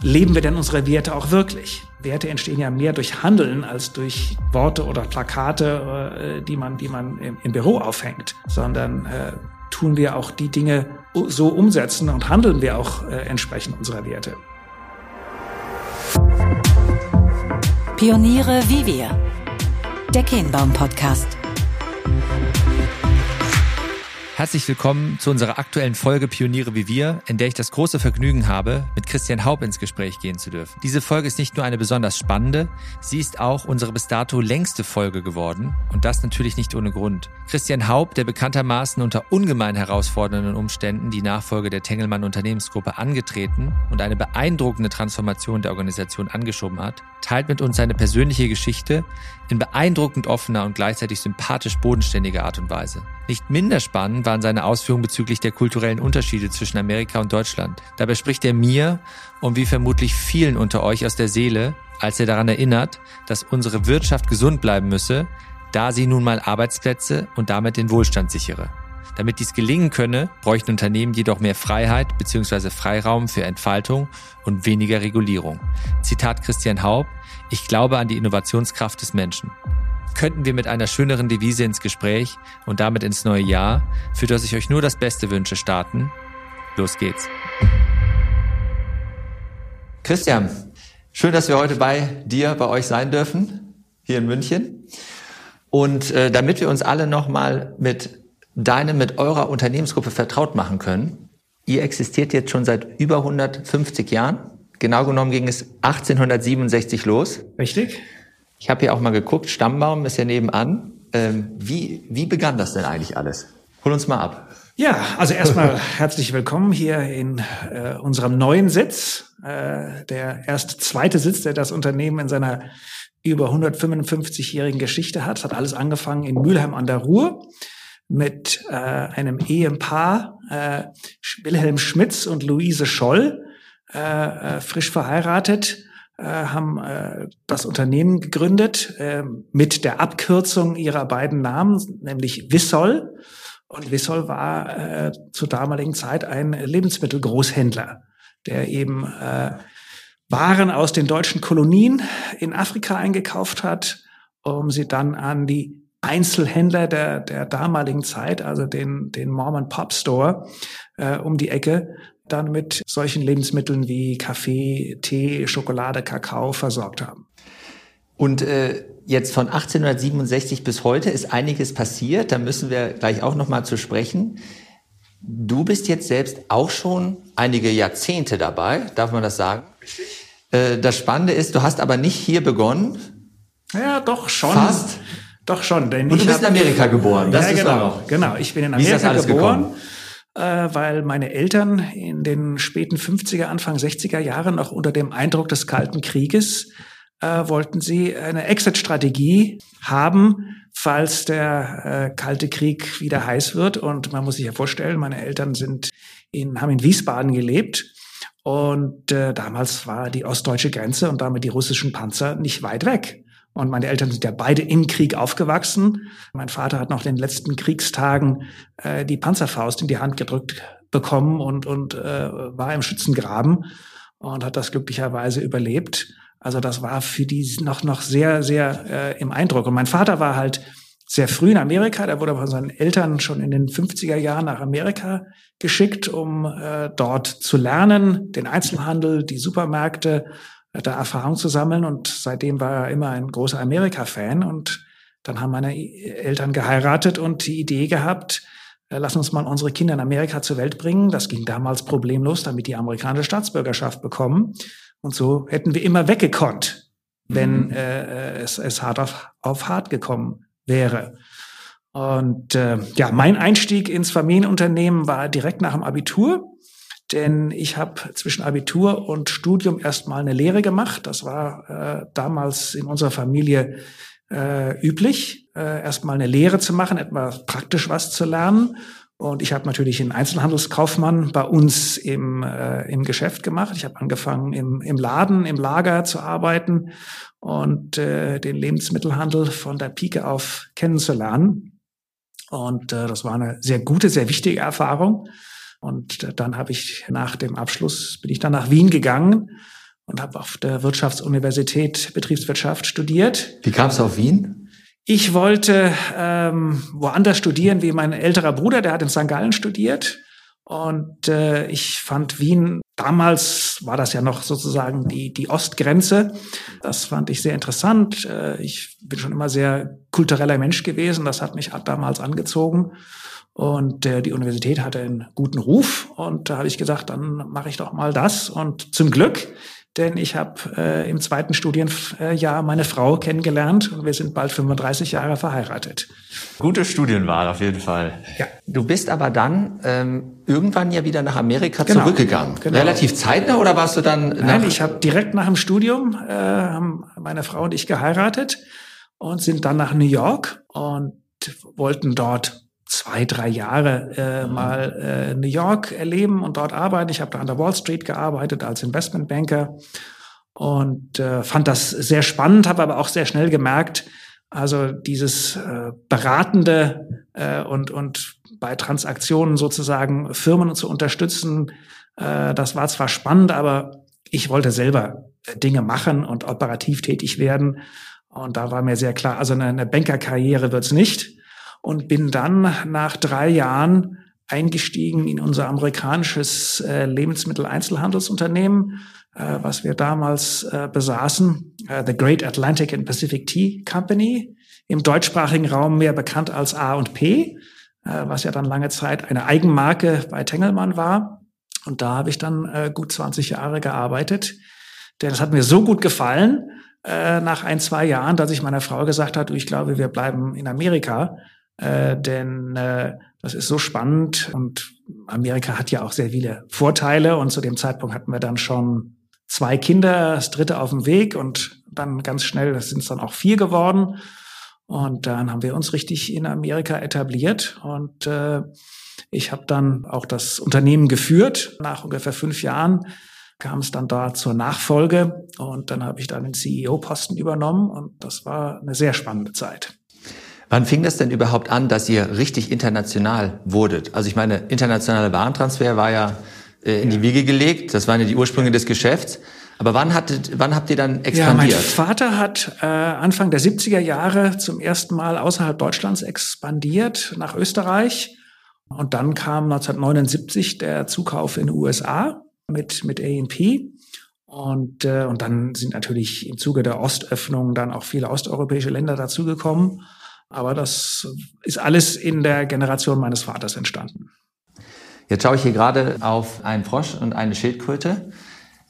leben wir denn unsere Werte auch wirklich? Werte entstehen ja mehr durch Handeln als durch Worte oder Plakate, äh, die man, die man im, Büro aufhängt, sondern äh, tun wir auch die Dinge so umsetzen und handeln wir auch äh, entsprechend unserer Werte. Pioniere wie wir. Der Kehnbaum Podcast. Herzlich willkommen zu unserer aktuellen Folge Pioniere wie wir, in der ich das große Vergnügen habe, mit Christian Haub ins Gespräch gehen zu dürfen. Diese Folge ist nicht nur eine besonders spannende, sie ist auch unsere bis dato längste Folge geworden und das natürlich nicht ohne Grund. Christian Haub, der bekanntermaßen unter ungemein herausfordernden Umständen die Nachfolge der Tengelmann Unternehmensgruppe angetreten und eine beeindruckende Transformation der Organisation angeschoben hat, teilt mit uns seine persönliche Geschichte in beeindruckend offener und gleichzeitig sympathisch bodenständiger Art und Weise. Nicht minder spannend waren seine Ausführungen bezüglich der kulturellen Unterschiede zwischen Amerika und Deutschland. Dabei spricht er mir und wie vermutlich vielen unter euch aus der Seele, als er daran erinnert, dass unsere Wirtschaft gesund bleiben müsse, da sie nun mal Arbeitsplätze und damit den Wohlstand sichere. Damit dies gelingen könne, bräuchten Unternehmen jedoch mehr Freiheit bzw. Freiraum für Entfaltung und weniger Regulierung. Zitat Christian Haub, ich glaube an die Innovationskraft des Menschen könnten wir mit einer schöneren Devise ins Gespräch und damit ins neue Jahr, für das ich euch nur das Beste wünsche, starten. Los geht's. Christian, schön, dass wir heute bei dir, bei euch sein dürfen, hier in München. Und äh, damit wir uns alle nochmal mit deinem, mit eurer Unternehmensgruppe vertraut machen können, ihr existiert jetzt schon seit über 150 Jahren. Genau genommen ging es 1867 los. Richtig. Ich habe hier auch mal geguckt, Stammbaum ist ja nebenan. Ähm, wie, wie begann das denn eigentlich alles? Hol uns mal ab. Ja, also erstmal herzlich willkommen hier in äh, unserem neuen Sitz. Äh, der erst zweite Sitz, der das Unternehmen in seiner über 155-jährigen Geschichte hat. Es hat alles angefangen in Mülheim an der Ruhr mit äh, einem Ehepaar, äh, Wilhelm Schmitz und Luise Scholl, äh, äh, frisch verheiratet haben äh, das Unternehmen gegründet äh, mit der Abkürzung ihrer beiden Namen, nämlich Wissol. Und Wissol war äh, zur damaligen Zeit ein Lebensmittelgroßhändler, der eben äh, Waren aus den deutschen Kolonien in Afrika eingekauft hat, um sie dann an die Einzelhändler der, der damaligen Zeit, also den, den Mormon Pop Store äh, um die Ecke, dann mit solchen Lebensmitteln wie Kaffee, Tee, Schokolade, Kakao versorgt haben. Und äh, jetzt von 1867 bis heute ist einiges passiert. Da müssen wir gleich auch noch mal zu sprechen. Du bist jetzt selbst auch schon einige Jahrzehnte dabei, darf man das sagen? Äh, das Spannende ist, du hast aber nicht hier begonnen. Ja, doch schon. Fast. Doch schon. Denn Und du bist in Amerika geboren. Das ja, genau. Genau. Ich bin in Amerika geboren. Gekommen? Äh, weil meine Eltern in den späten 50er, Anfang 60er Jahren noch unter dem Eindruck des Kalten Krieges äh, wollten sie eine Exit-Strategie haben, falls der äh, Kalte Krieg wieder heiß wird. Und man muss sich ja vorstellen, meine Eltern sind in, haben in Wiesbaden gelebt. Und äh, damals war die ostdeutsche Grenze und damit die russischen Panzer nicht weit weg. Und meine Eltern sind ja beide im Krieg aufgewachsen. Mein Vater hat noch in den letzten Kriegstagen äh, die Panzerfaust in die Hand gedrückt bekommen und, und äh, war im Schützengraben und hat das glücklicherweise überlebt. Also das war für die noch, noch sehr, sehr äh, im Eindruck. Und mein Vater war halt sehr früh in Amerika. Der wurde von seinen Eltern schon in den 50er Jahren nach Amerika geschickt, um äh, dort zu lernen, den Einzelhandel, die Supermärkte da Erfahrung zu sammeln und seitdem war er immer ein großer Amerika-Fan und dann haben meine Eltern geheiratet und die Idee gehabt, äh, lass uns mal unsere Kinder in Amerika zur Welt bringen. Das ging damals problemlos, damit die amerikanische Staatsbürgerschaft bekommen. Und so hätten wir immer weggekonnt, wenn mhm. äh, es, es hart auf, auf hart gekommen wäre. Und äh, ja, mein Einstieg ins Familienunternehmen war direkt nach dem Abitur denn ich habe zwischen Abitur und Studium erstmal eine Lehre gemacht. Das war äh, damals in unserer Familie äh, üblich, äh, erstmal eine Lehre zu machen, etwas praktisch was zu lernen. Und ich habe natürlich einen Einzelhandelskaufmann bei uns im, äh, im Geschäft gemacht. Ich habe angefangen im, im Laden, im Lager zu arbeiten und äh, den Lebensmittelhandel von der Pike auf kennenzulernen. Und äh, das war eine sehr gute, sehr wichtige Erfahrung. Und dann habe ich nach dem Abschluss, bin ich dann nach Wien gegangen und habe auf der Wirtschaftsuniversität Betriebswirtschaft studiert. Wie kamst du auf Wien? Ich wollte ähm, woanders studieren wie mein älterer Bruder, der hat in St. Gallen studiert. Und äh, ich fand Wien, damals war das ja noch sozusagen die, die Ostgrenze. Das fand ich sehr interessant. Äh, ich bin schon immer sehr kultureller Mensch gewesen. Das hat mich damals angezogen. Und äh, die Universität hatte einen guten Ruf. Und da habe ich gesagt, dann mache ich doch mal das. Und zum Glück denn ich habe äh, im zweiten Studienjahr meine Frau kennengelernt und wir sind bald 35 Jahre verheiratet. Gute Studienwahl auf jeden Fall. Ja. Du bist aber dann ähm, irgendwann ja wieder nach Amerika genau. zurückgegangen. Genau. Relativ zeitnah oder warst du dann? Nein, ich habe direkt nach dem Studium äh, haben meine Frau und ich geheiratet und sind dann nach New York und wollten dort zwei, drei Jahre äh, mal äh, New York erleben und dort arbeiten. Ich habe da an der Wall Street gearbeitet als Investmentbanker und äh, fand das sehr spannend, habe aber auch sehr schnell gemerkt, also dieses äh, beratende äh, und und bei Transaktionen sozusagen Firmen zu unterstützen, äh, das war zwar spannend, aber ich wollte selber Dinge machen und operativ tätig werden. Und da war mir sehr klar, also eine, eine Bankerkarriere wird's nicht und bin dann nach drei Jahren eingestiegen in unser amerikanisches äh, Lebensmitteleinzelhandelsunternehmen, äh, was wir damals äh, besaßen, The Great Atlantic and Pacific Tea Company, im deutschsprachigen Raum mehr bekannt als A und P, was ja dann lange Zeit eine Eigenmarke bei Tengelmann war. Und da habe ich dann gut 20 Jahre gearbeitet. Denn es hat mir so gut gefallen, nach ein, zwei Jahren, dass ich meiner Frau gesagt habe, ich glaube, wir bleiben in Amerika äh, denn äh, das ist so spannend und Amerika hat ja auch sehr viele Vorteile und zu dem Zeitpunkt hatten wir dann schon zwei Kinder, das dritte auf dem Weg und dann ganz schnell sind es dann auch vier geworden und dann haben wir uns richtig in Amerika etabliert und äh, ich habe dann auch das Unternehmen geführt. Nach ungefähr fünf Jahren kam es dann da zur Nachfolge und dann habe ich dann den CEO-Posten übernommen und das war eine sehr spannende Zeit. Wann fing das denn überhaupt an, dass ihr richtig international wurdet? Also ich meine, internationaler Warentransfer war ja äh, in die Wiege gelegt, das waren ja die Ursprünge des Geschäfts. Aber wann, hattet, wann habt ihr dann expandiert? Ja, mein Vater hat äh, Anfang der 70er Jahre zum ersten Mal außerhalb Deutschlands expandiert nach Österreich. Und dann kam 1979 der Zukauf in den USA mit, mit A&P. Und, äh, und dann sind natürlich im Zuge der Ostöffnung dann auch viele osteuropäische Länder dazugekommen. Aber das ist alles in der Generation meines Vaters entstanden. Jetzt schaue ich hier gerade auf einen Frosch und eine Schildkröte.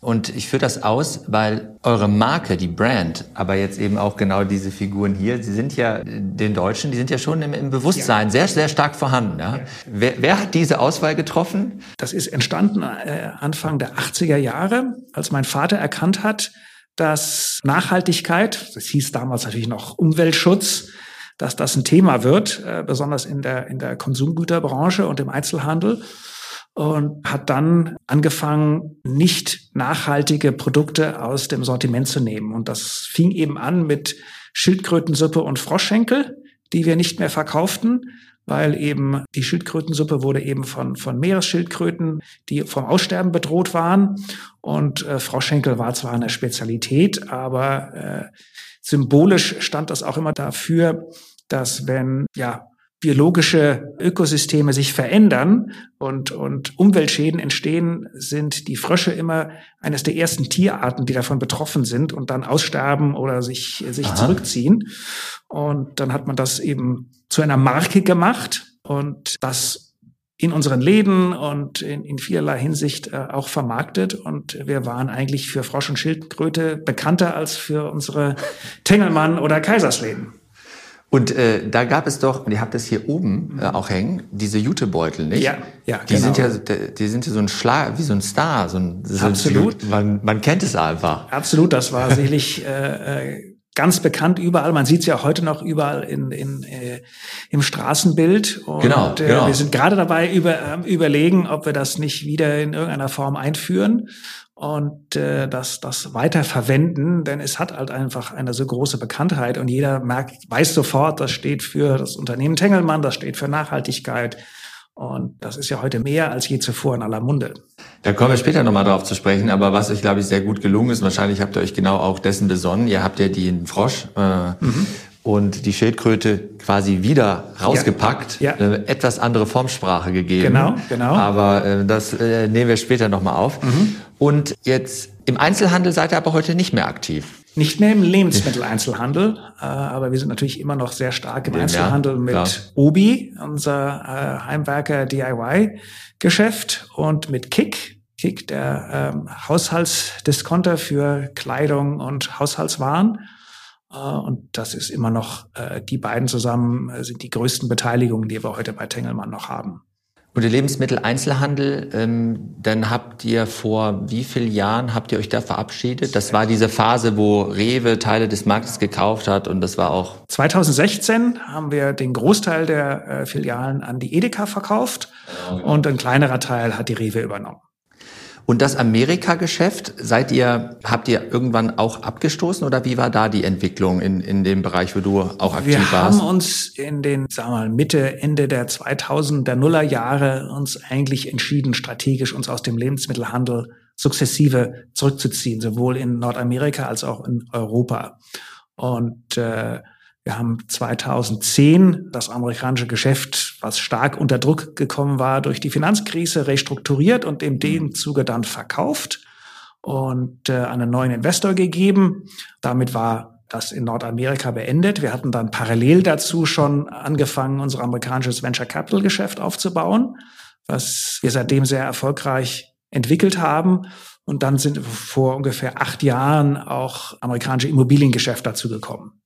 Und ich führe das aus, weil eure Marke, die Brand, aber jetzt eben auch genau diese Figuren hier, sie sind ja den Deutschen, die sind ja schon im, im Bewusstsein ja. sehr, sehr stark vorhanden. Ja? ja. Wer, wer, hat diese Auswahl getroffen? Das ist entstanden äh, Anfang der 80er Jahre, als mein Vater erkannt hat, dass Nachhaltigkeit, das hieß damals natürlich noch Umweltschutz, dass das ein Thema wird, äh, besonders in der, in der Konsumgüterbranche und im Einzelhandel. Und hat dann angefangen, nicht nachhaltige Produkte aus dem Sortiment zu nehmen. Und das fing eben an mit Schildkrötensuppe und Froschschenkel, die wir nicht mehr verkauften, weil eben die Schildkrötensuppe wurde eben von, von Meeresschildkröten, die vom Aussterben bedroht waren. Und äh, Froschschenkel war zwar eine Spezialität, aber äh, Symbolisch stand das auch immer dafür, dass wenn ja biologische Ökosysteme sich verändern und, und Umweltschäden entstehen, sind die Frösche immer eines der ersten Tierarten, die davon betroffen sind und dann aussterben oder sich, sich zurückziehen. Und dann hat man das eben zu einer Marke gemacht und das in unseren Läden und in, in vielerlei Hinsicht äh, auch vermarktet. Und wir waren eigentlich für Frosch und Schildkröte bekannter als für unsere Tengelmann- oder Kaisersläden. Und äh, da gab es doch, und ihr habt das hier oben äh, auch hängen, diese Jutebeutel, nicht? Ja, ja, die genau. sind ja, die sind ja so ein Schlag, wie so ein Star, so ein, so Absolut. man, man kennt es einfach. Absolut, das war sicherlich äh, äh, ganz bekannt überall. Man sieht es ja heute noch überall in, in, äh, im Straßenbild. Und, genau, äh, genau. Wir sind gerade dabei über, äh, überlegen, ob wir das nicht wieder in irgendeiner Form einführen und äh, das, das weiter verwenden, denn es hat halt einfach eine so große Bekanntheit und jeder merkt, weiß sofort, das steht für das Unternehmen Tengelmann, das steht für Nachhaltigkeit. Und das ist ja heute mehr als je zuvor in aller Munde. Da kommen wir später nochmal drauf zu sprechen. Aber was euch, glaube ich, sehr gut gelungen ist, wahrscheinlich habt ihr euch genau auch dessen besonnen. Ihr habt ja den Frosch äh, mhm. und die Schildkröte quasi wieder rausgepackt, ja. Ja. eine etwas andere Formsprache gegeben. Genau, genau. Aber äh, das äh, nehmen wir später nochmal auf. Mhm. Und jetzt im Einzelhandel seid ihr aber heute nicht mehr aktiv. Nicht mehr im Lebensmitteleinzelhandel, äh, aber wir sind natürlich immer noch sehr stark im Einzelhandel ja, mit klar. Obi, unser äh, Heimwerker DIY-Geschäft, und mit Kick, Kick, der ähm, Haushaltsdiskonter für Kleidung und Haushaltswaren. Äh, und das ist immer noch, äh, die beiden zusammen äh, sind die größten Beteiligungen, die wir heute bei Tengelmann noch haben. Und der Lebensmitteleinzelhandel, ähm, dann habt ihr vor wie vielen Jahren habt ihr euch da verabschiedet? Das war diese Phase, wo Rewe Teile des Marktes gekauft hat und das war auch 2016 haben wir den Großteil der äh, Filialen an die Edeka verkauft und ein kleinerer Teil hat die Rewe übernommen. Und das Amerika-Geschäft, seid ihr, habt ihr irgendwann auch abgestoßen oder wie war da die Entwicklung in, in dem Bereich, wo du auch aktiv wir warst? Wir haben uns in den, sagen wir mal, Mitte, Ende der 2000er Nullerjahre uns eigentlich entschieden, strategisch uns aus dem Lebensmittelhandel sukzessive zurückzuziehen, sowohl in Nordamerika als auch in Europa. Und äh, wir haben 2010 das amerikanische Geschäft, was stark unter Druck gekommen war durch die Finanzkrise, restrukturiert und in dem Zuge dann verkauft und äh, einen neuen Investor gegeben. Damit war das in Nordamerika beendet. Wir hatten dann parallel dazu schon angefangen, unser amerikanisches Venture Capital Geschäft aufzubauen, was wir seitdem sehr erfolgreich entwickelt haben. Und dann sind vor ungefähr acht Jahren auch amerikanische Immobiliengeschäfte dazu gekommen.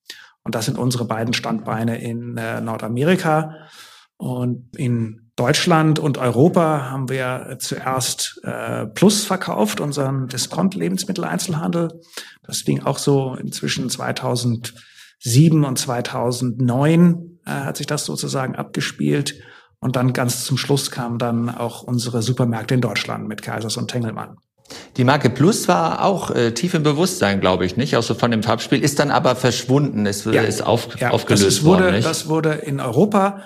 Und das sind unsere beiden Standbeine in äh, Nordamerika. Und in Deutschland und Europa haben wir zuerst äh, Plus verkauft, unseren Discount-Lebensmitteleinzelhandel. Das ging auch so inzwischen 2007 und 2009 äh, hat sich das sozusagen abgespielt. Und dann ganz zum Schluss kamen dann auch unsere Supermärkte in Deutschland mit Kaisers und Tengelmann. Die Marke Plus war auch äh, tief im Bewusstsein, glaube ich, nicht? Auch so von dem Farbspiel, ist dann aber verschwunden, es ja. ist auf, ja, aufgelöst das wurde, worden. Nicht? Das wurde in Europa,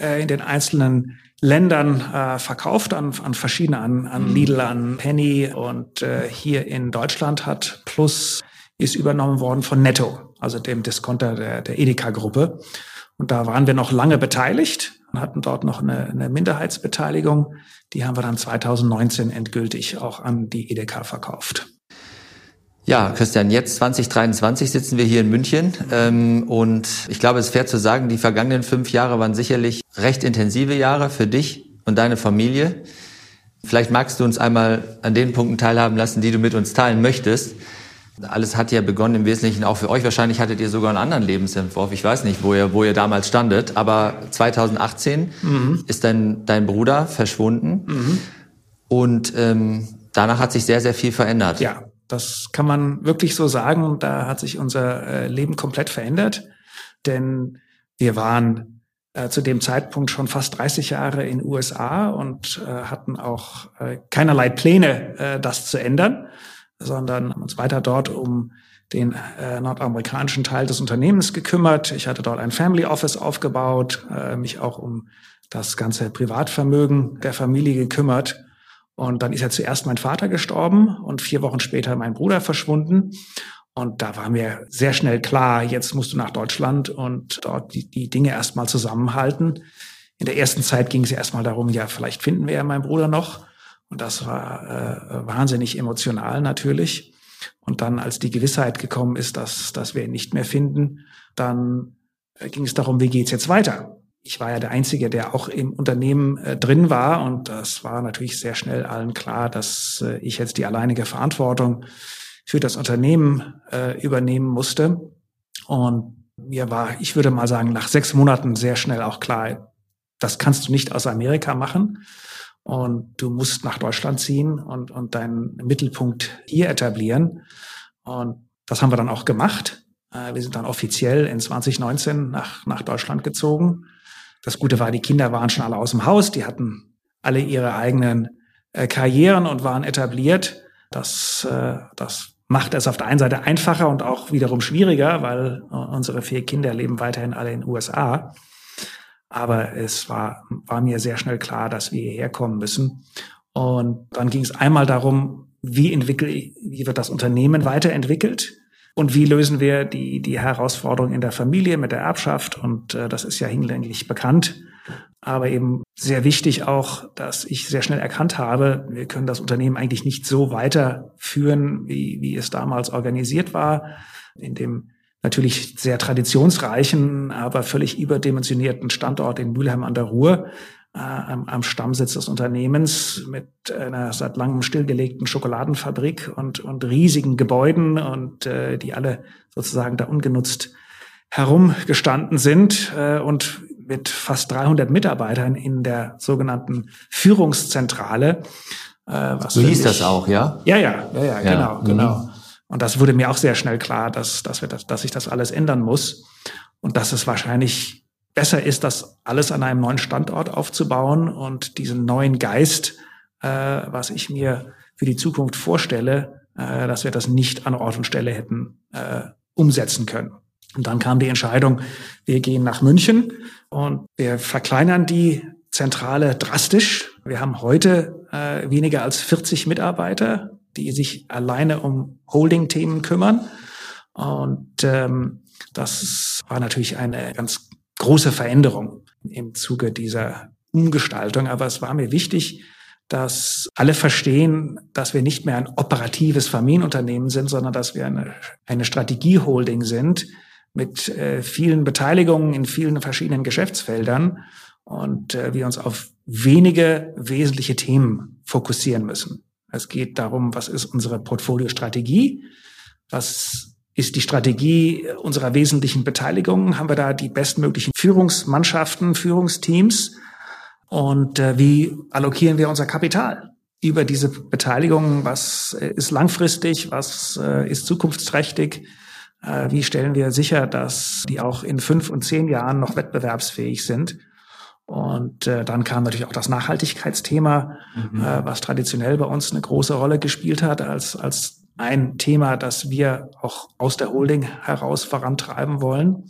äh, in den einzelnen Ländern äh, verkauft, an, an verschiedene, an, an mhm. Lidl, an Penny und äh, hier in Deutschland hat Plus ist übernommen worden von Netto, also dem Discounter der, der Edeka-Gruppe. Und da waren wir noch lange beteiligt und hatten dort noch eine, eine Minderheitsbeteiligung. Die haben wir dann 2019 endgültig auch an die Edeka verkauft. Ja, Christian, jetzt 2023 sitzen wir hier in München ähm, und ich glaube, es ist fair zu sagen, die vergangenen fünf Jahre waren sicherlich recht intensive Jahre für dich und deine Familie. Vielleicht magst du uns einmal an den Punkten teilhaben lassen, die du mit uns teilen möchtest. Alles hat ja begonnen im Wesentlichen auch für euch. Wahrscheinlich hattet ihr sogar einen anderen Lebensentwurf. Ich weiß nicht, wo ihr, wo ihr damals standet. Aber 2018 mhm. ist dein, dein Bruder verschwunden. Mhm. Und ähm, danach hat sich sehr, sehr viel verändert. Ja, das kann man wirklich so sagen. Da hat sich unser äh, Leben komplett verändert. Denn wir waren äh, zu dem Zeitpunkt schon fast 30 Jahre in USA und äh, hatten auch äh, keinerlei Pläne, äh, das zu ändern sondern haben uns weiter dort um den äh, nordamerikanischen Teil des Unternehmens gekümmert. Ich hatte dort ein Family Office aufgebaut, äh, mich auch um das ganze Privatvermögen der Familie gekümmert. Und dann ist ja zuerst mein Vater gestorben und vier Wochen später mein Bruder verschwunden. Und da war mir sehr schnell klar, jetzt musst du nach Deutschland und dort die, die Dinge erstmal zusammenhalten. In der ersten Zeit ging es erstmal darum, ja, vielleicht finden wir ja meinen Bruder noch. Und das war äh, wahnsinnig emotional natürlich. Und dann, als die Gewissheit gekommen ist, dass, dass wir ihn nicht mehr finden, dann äh, ging es darum, wie geht's jetzt weiter? Ich war ja der Einzige, der auch im Unternehmen äh, drin war. Und das war natürlich sehr schnell allen klar, dass äh, ich jetzt die alleinige Verantwortung für das Unternehmen äh, übernehmen musste. Und mir war, ich würde mal sagen, nach sechs Monaten sehr schnell auch klar, das kannst du nicht aus Amerika machen und du musst nach Deutschland ziehen und, und deinen Mittelpunkt hier etablieren. Und das haben wir dann auch gemacht. Äh, wir sind dann offiziell in 2019 nach, nach Deutschland gezogen. Das Gute war, die Kinder waren schon alle aus dem Haus, die hatten alle ihre eigenen äh, Karrieren und waren etabliert. Das, äh, das macht es auf der einen Seite einfacher und auch wiederum schwieriger, weil unsere vier Kinder leben weiterhin alle in den USA. Aber es war, war mir sehr schnell klar, dass wir hierher kommen müssen. Und dann ging es einmal darum, wie entwickle, wie wird das Unternehmen weiterentwickelt? Und wie lösen wir die, die Herausforderung in der Familie mit der Erbschaft? Und äh, das ist ja hinlänglich bekannt. Aber eben sehr wichtig auch, dass ich sehr schnell erkannt habe, wir können das Unternehmen eigentlich nicht so weiterführen, wie, wie es damals organisiert war, in dem natürlich sehr traditionsreichen, aber völlig überdimensionierten Standort in Mülheim an der Ruhr, äh, am, am Stammsitz des Unternehmens mit einer seit langem stillgelegten Schokoladenfabrik und, und riesigen Gebäuden und äh, die alle sozusagen da ungenutzt herumgestanden sind äh, und mit fast 300 Mitarbeitern in der sogenannten Führungszentrale. Äh, was so hieß mich, das auch, ja? Ja, ja, ja, ja, ja. genau, mhm. genau. Und das wurde mir auch sehr schnell klar, dass, dass, wir das, dass sich das alles ändern muss und dass es wahrscheinlich besser ist, das alles an einem neuen Standort aufzubauen und diesen neuen Geist, äh, was ich mir für die Zukunft vorstelle, äh, dass wir das nicht an Ort und Stelle hätten äh, umsetzen können. Und dann kam die Entscheidung, wir gehen nach München und wir verkleinern die Zentrale drastisch. Wir haben heute äh, weniger als 40 Mitarbeiter, die sich alleine um Holding-Themen kümmern. Und ähm, das war natürlich eine ganz große Veränderung im Zuge dieser Umgestaltung. Aber es war mir wichtig, dass alle verstehen, dass wir nicht mehr ein operatives Familienunternehmen sind, sondern dass wir eine, eine Strategieholding sind mit äh, vielen Beteiligungen in vielen verschiedenen Geschäftsfeldern und äh, wir uns auf wenige wesentliche Themen fokussieren müssen. Es geht darum, was ist unsere Portfoliostrategie? Was ist die Strategie unserer wesentlichen Beteiligungen? Haben wir da die bestmöglichen Führungsmannschaften, Führungsteams? Und äh, wie allokieren wir unser Kapital? über diese Beteiligung, was äh, ist langfristig, was äh, ist zukunftsträchtig, äh, wie stellen wir sicher, dass die auch in fünf und zehn Jahren noch wettbewerbsfähig sind. Und äh, dann kam natürlich auch das Nachhaltigkeitsthema, mhm. äh, was traditionell bei uns eine große Rolle gespielt hat, als, als ein Thema, das wir auch aus der Holding heraus vorantreiben wollen.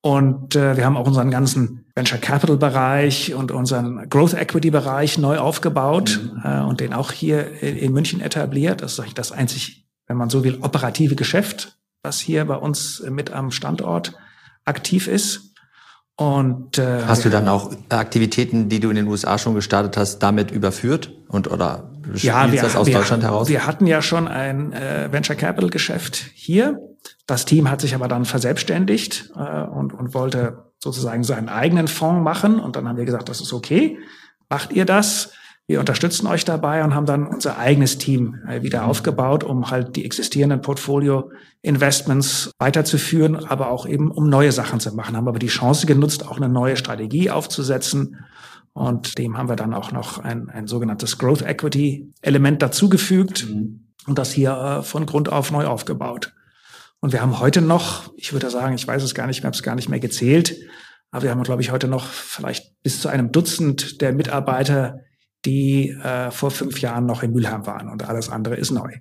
Und äh, wir haben auch unseren ganzen Venture Capital Bereich und unseren Growth Equity Bereich neu aufgebaut mhm. äh, und den auch hier in, in München etabliert. Das ist eigentlich das einzig, wenn man so will, operative Geschäft, was hier bei uns mit am Standort aktiv ist. Und äh, hast du dann auch Aktivitäten, die du in den USA schon gestartet hast, damit überführt und oder ja, wir, das aus wir, Deutschland heraus? Wir hatten ja schon ein äh, Venture Capital Geschäft hier. Das Team hat sich aber dann verselbstständigt äh, und, und wollte sozusagen seinen eigenen Fonds machen. Und dann haben wir gesagt, das ist okay. Macht ihr das? Wir unterstützen euch dabei und haben dann unser eigenes Team äh, wieder aufgebaut, um halt die existierenden Portfolio-Investments weiterzuführen, aber auch eben um neue Sachen zu machen. Haben aber die Chance genutzt, auch eine neue Strategie aufzusetzen. Und dem haben wir dann auch noch ein, ein sogenanntes Growth Equity Element dazugefügt mhm. und das hier äh, von Grund auf neu aufgebaut. Und wir haben heute noch, ich würde sagen, ich weiß es gar nicht, ich habe es gar nicht mehr gezählt, aber wir haben, glaube ich, heute noch vielleicht bis zu einem Dutzend der Mitarbeiter, die äh, vor fünf Jahren noch in Mülheim waren und alles andere ist neu.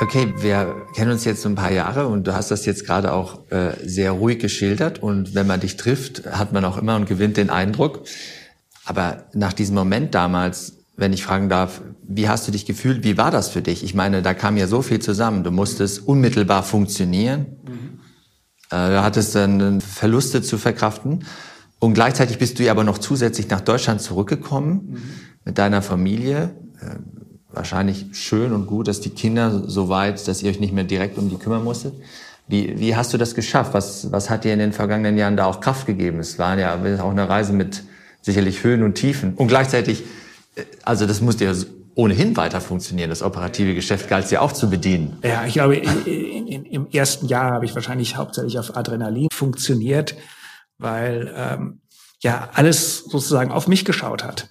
Okay, wir kennen uns jetzt so ein paar Jahre und du hast das jetzt gerade auch äh, sehr ruhig geschildert und wenn man dich trifft, hat man auch immer und gewinnt den Eindruck. Aber nach diesem Moment damals, wenn ich fragen darf, wie hast du dich gefühlt? Wie war das für dich? Ich meine, da kam ja so viel zusammen. Du musstest unmittelbar funktionieren. Mhm. Äh, du hattest dann Verluste zu verkraften. Und gleichzeitig bist du ja aber noch zusätzlich nach Deutschland zurückgekommen mhm. mit deiner Familie. Äh, wahrscheinlich schön und gut, dass die Kinder so weit, dass ihr euch nicht mehr direkt um die kümmern musstet. Wie, wie hast du das geschafft? Was, was hat dir in den vergangenen Jahren da auch Kraft gegeben? Es war ja auch eine Reise mit sicherlich Höhen und Tiefen. Und gleichzeitig, äh, also das musste ja ohnehin weiter funktionieren. Das operative Geschäft galt ja auch zu bedienen. Ja, ich glaube, in, in, im ersten Jahr habe ich wahrscheinlich hauptsächlich auf Adrenalin funktioniert weil ähm, ja alles sozusagen auf mich geschaut hat.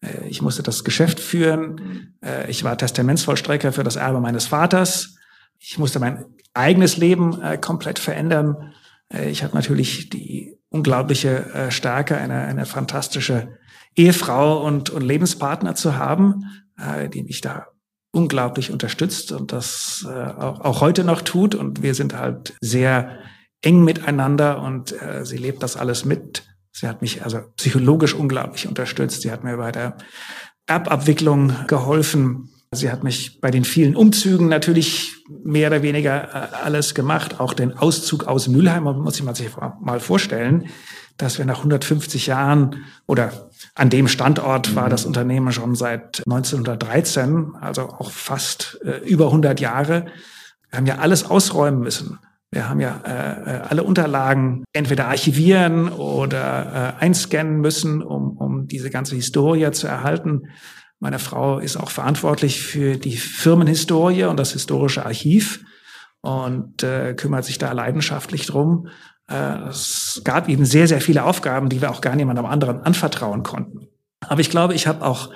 Äh, ich musste das Geschäft führen. Äh, ich war Testamentsvollstrecker für das Erbe meines Vaters. Ich musste mein eigenes Leben äh, komplett verändern. Äh, ich hatte natürlich die unglaubliche äh, Stärke, eine, eine fantastische Ehefrau und, und Lebenspartner zu haben, äh, die mich da unglaublich unterstützt und das auch, auch heute noch tut. Und wir sind halt sehr eng miteinander und äh, sie lebt das alles mit. Sie hat mich also psychologisch unglaublich unterstützt. Sie hat mir bei der Erbabwicklung geholfen. Sie hat mich bei den vielen Umzügen natürlich mehr oder weniger äh, alles gemacht. Auch den Auszug aus Mülheim, muss ich man sich mal vorstellen, dass wir nach 150 Jahren oder an dem Standort war das Unternehmen schon seit 1913, also auch fast äh, über 100 Jahre. Wir haben ja alles ausräumen müssen. Wir haben ja äh, äh, alle Unterlagen entweder archivieren oder äh, einscannen müssen, um, um diese ganze Historie zu erhalten. Meine Frau ist auch verantwortlich für die Firmenhistorie und das historische Archiv und äh, kümmert sich da leidenschaftlich drum. Äh, es gab eben sehr, sehr viele Aufgaben, die wir auch gar niemandem anderen anvertrauen konnten. Aber ich glaube, ich habe auch,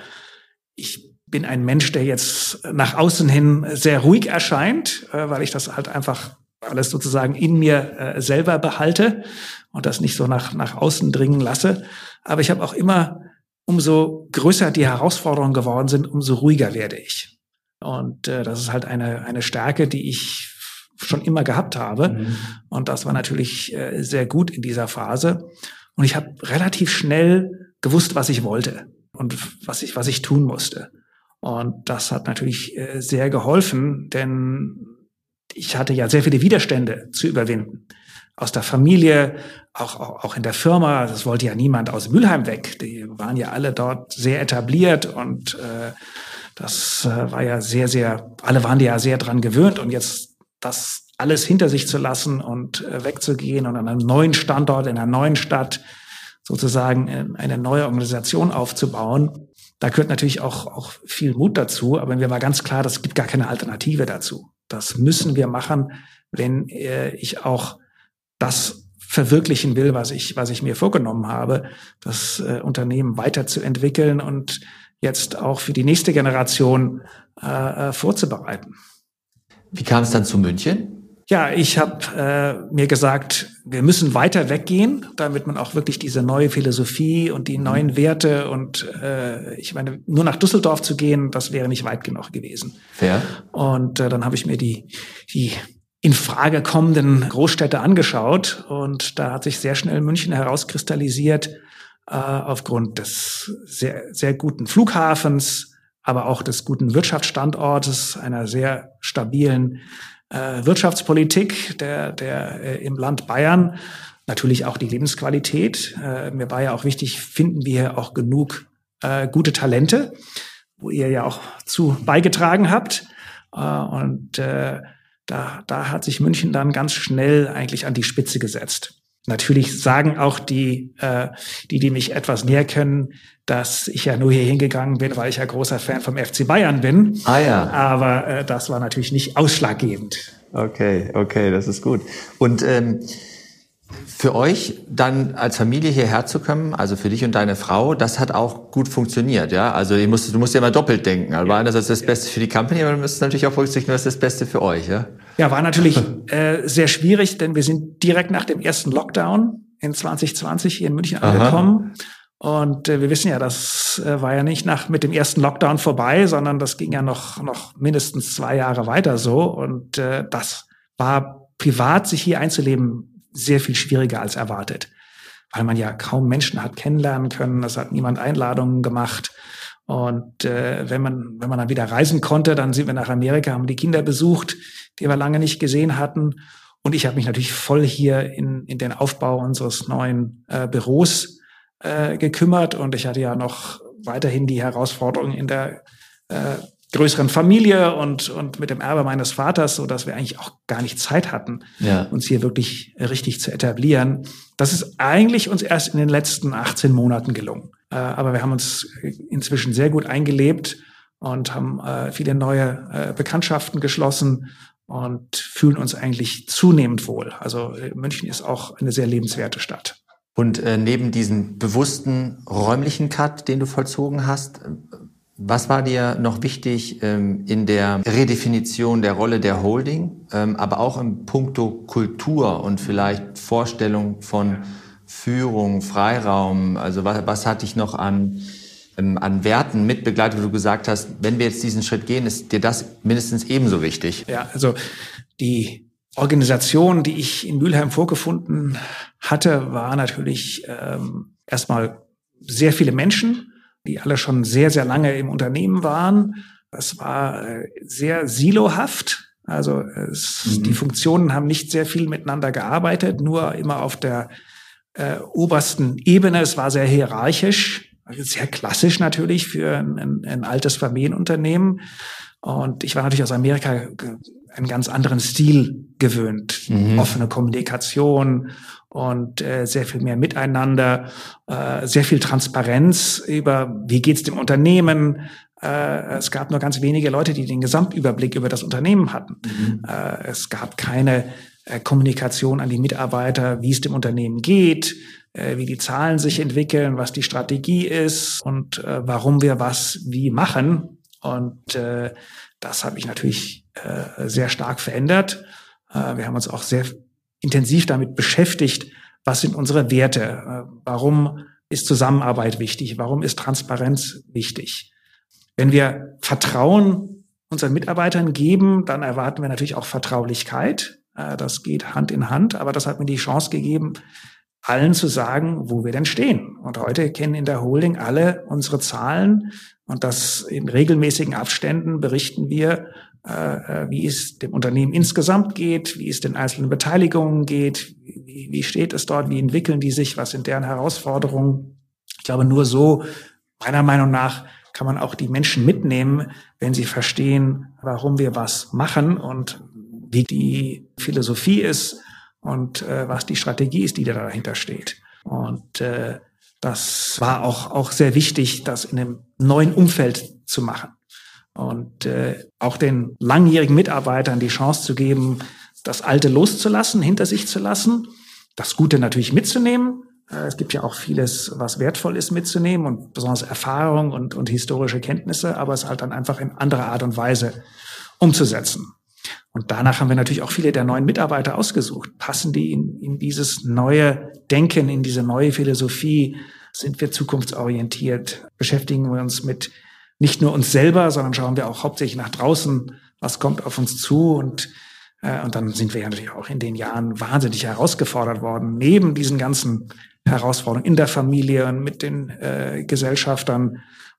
ich bin ein Mensch, der jetzt nach außen hin sehr ruhig erscheint, äh, weil ich das halt einfach alles sozusagen in mir äh, selber behalte und das nicht so nach, nach außen dringen lasse. Aber ich habe auch immer, umso größer die Herausforderungen geworden sind, umso ruhiger werde ich. Und äh, das ist halt eine, eine Stärke, die ich schon immer gehabt habe. Mhm. Und das war natürlich äh, sehr gut in dieser Phase. Und ich habe relativ schnell gewusst, was ich wollte und was ich, was ich tun musste. Und das hat natürlich äh, sehr geholfen, denn ich hatte ja sehr viele Widerstände zu überwinden. Aus der Familie, auch, auch, auch in der Firma. Das wollte ja niemand aus Mülheim weg. Die waren ja alle dort sehr etabliert und äh, das äh, war ja sehr, sehr, alle waren ja sehr dran gewöhnt und jetzt das alles hinter sich zu lassen und äh, wegzugehen und an einem neuen Standort, in einer neuen Stadt sozusagen äh, eine neue Organisation aufzubauen. Da gehört natürlich auch, auch viel Mut dazu, aber mir war ganz klar, das gibt gar keine Alternative dazu. Das müssen wir machen, wenn äh, ich auch das verwirklichen will, was ich, was ich mir vorgenommen habe, das äh, Unternehmen weiterzuentwickeln und jetzt auch für die nächste Generation äh, äh vorzubereiten. Wie kam es dann zu München? Ja, ich habe äh, mir gesagt, wir müssen weiter weggehen, damit man auch wirklich diese neue Philosophie und die neuen mhm. Werte und äh, ich meine, nur nach Düsseldorf zu gehen, das wäre nicht weit genug gewesen. Fair. Und äh, dann habe ich mir die, die in Frage kommenden Großstädte angeschaut und da hat sich sehr schnell München herauskristallisiert äh, aufgrund des sehr, sehr guten Flughafens, aber auch des guten Wirtschaftsstandortes, einer sehr stabilen äh, Wirtschaftspolitik der, der äh, im Land Bayern, natürlich auch die Lebensqualität. Äh, mir war ja auch wichtig, finden wir auch genug äh, gute Talente, wo ihr ja auch zu beigetragen habt. Äh, und äh, da, da hat sich München dann ganz schnell eigentlich an die Spitze gesetzt. Natürlich sagen auch die, äh, die, die mich etwas näher kennen, dass ich ja nur hier hingegangen bin, weil ich ja großer Fan vom FC Bayern bin. Ah ja. Aber äh, das war natürlich nicht ausschlaggebend. Okay, okay, das ist gut. Und ähm, für euch dann als Familie hierher zu kommen, also für dich und deine Frau, das hat auch gut funktioniert, ja? Also du musst, du musst ja immer doppelt denken. Also ja. einerseits das Beste für die Company, aber du musst natürlich auch berücksichtigen, was ist das Beste für euch, ja? Ja, war natürlich äh, sehr schwierig, denn wir sind direkt nach dem ersten Lockdown in 2020 hier in München Aha. angekommen. Und äh, wir wissen ja, das äh, war ja nicht nach mit dem ersten Lockdown vorbei, sondern das ging ja noch noch mindestens zwei Jahre weiter so. Und äh, das war privat sich hier einzuleben sehr viel schwieriger als erwartet, weil man ja kaum Menschen hat kennenlernen können. Es hat niemand Einladungen gemacht. Und äh, wenn man wenn man dann wieder reisen konnte, dann sind wir nach Amerika, haben die Kinder besucht, die wir lange nicht gesehen hatten. Und ich habe mich natürlich voll hier in in den Aufbau unseres neuen äh, Büros äh, gekümmert. Und ich hatte ja noch weiterhin die Herausforderung in der äh, größeren Familie und, und mit dem Erbe meines Vaters, so dass wir eigentlich auch gar nicht Zeit hatten, ja. uns hier wirklich richtig zu etablieren. Das ist eigentlich uns erst in den letzten 18 Monaten gelungen. Äh, aber wir haben uns inzwischen sehr gut eingelebt und haben äh, viele neue äh, Bekanntschaften geschlossen und fühlen uns eigentlich zunehmend wohl. Also München ist auch eine sehr lebenswerte Stadt. Und äh, neben diesem bewussten räumlichen Cut, den du vollzogen hast, was war dir noch wichtig ähm, in der Redefinition der Rolle der Holding, ähm, aber auch im Punkto Kultur und vielleicht Vorstellung von Führung, Freiraum? Also was, was hat dich noch an, ähm, an Werten mitbegleitet, wo du gesagt hast, wenn wir jetzt diesen Schritt gehen, ist dir das mindestens ebenso wichtig? Ja, also die Organisation, die ich in Mülheim vorgefunden hatte, war natürlich ähm, erstmal sehr viele Menschen, die alle schon sehr, sehr lange im Unternehmen waren. Es war äh, sehr silohaft. Also es, mhm. die Funktionen haben nicht sehr viel miteinander gearbeitet, nur immer auf der äh, obersten Ebene. Es war sehr hierarchisch, sehr klassisch natürlich für ein, ein, altes Familienunternehmen. Und ich war natürlich aus Amerika einen ganz anderen Stil gewöhnt. Mhm. Offene Kommunikation und äh, sehr viel mehr Miteinander, äh, sehr viel Transparenz über, wie geht's dem Unternehmen. Äh, es gab nur ganz wenige Leute, die den Gesamtüberblick über das Unternehmen hatten. Mhm. Äh, es gab keine Kommunikation an die Mitarbeiter, wie es dem Unternehmen geht, äh, wie die Zahlen sich entwickeln, was die Strategie ist und äh, warum wir was wie machen. Und äh, das habe ich natürlich äh, sehr stark verändert. Äh, wir haben uns auch sehr intensiv damit beschäftigt, was sind unsere Werte, äh, warum ist Zusammenarbeit wichtig, warum ist Transparenz wichtig. Wenn wir Vertrauen unseren Mitarbeitern geben, dann erwarten wir natürlich auch Vertraulichkeit. Äh, das geht Hand in Hand, aber das hat mir die Chance gegeben, allen zu sagen, wo wir denn stehen. Und heute kennen in der Holding alle unsere Zahlen und das in regelmäßigen Abständen berichten wir, äh, äh, wie es dem Unternehmen insgesamt geht, wie es den einzelnen Beteiligungen geht, wie, wie steht es dort, wie entwickeln die sich, was sind deren Herausforderungen. Ich glaube, nur so, meiner Meinung nach, kann man auch die Menschen mitnehmen, wenn sie verstehen, warum wir was machen und wie die Philosophie ist und äh, was die Strategie ist, die da dahinter steht. Und äh, das war auch, auch sehr wichtig, das in einem neuen Umfeld zu machen. Und äh, auch den langjährigen Mitarbeitern die Chance zu geben, das Alte loszulassen, hinter sich zu lassen, das Gute natürlich mitzunehmen. Äh, es gibt ja auch vieles, was wertvoll ist mitzunehmen und besonders Erfahrung und, und historische Kenntnisse, aber es halt dann einfach in anderer Art und Weise umzusetzen. Und danach haben wir natürlich auch viele der neuen Mitarbeiter ausgesucht. Passen die in, in dieses neue Denken, in diese neue Philosophie? Sind wir zukunftsorientiert? Beschäftigen wir uns mit nicht nur uns selber, sondern schauen wir auch hauptsächlich nach draußen, was kommt auf uns zu und äh, und dann sind wir ja natürlich auch in den Jahren wahnsinnig herausgefordert worden, neben diesen ganzen Herausforderungen in der Familie und mit den äh, Gesellschaftern.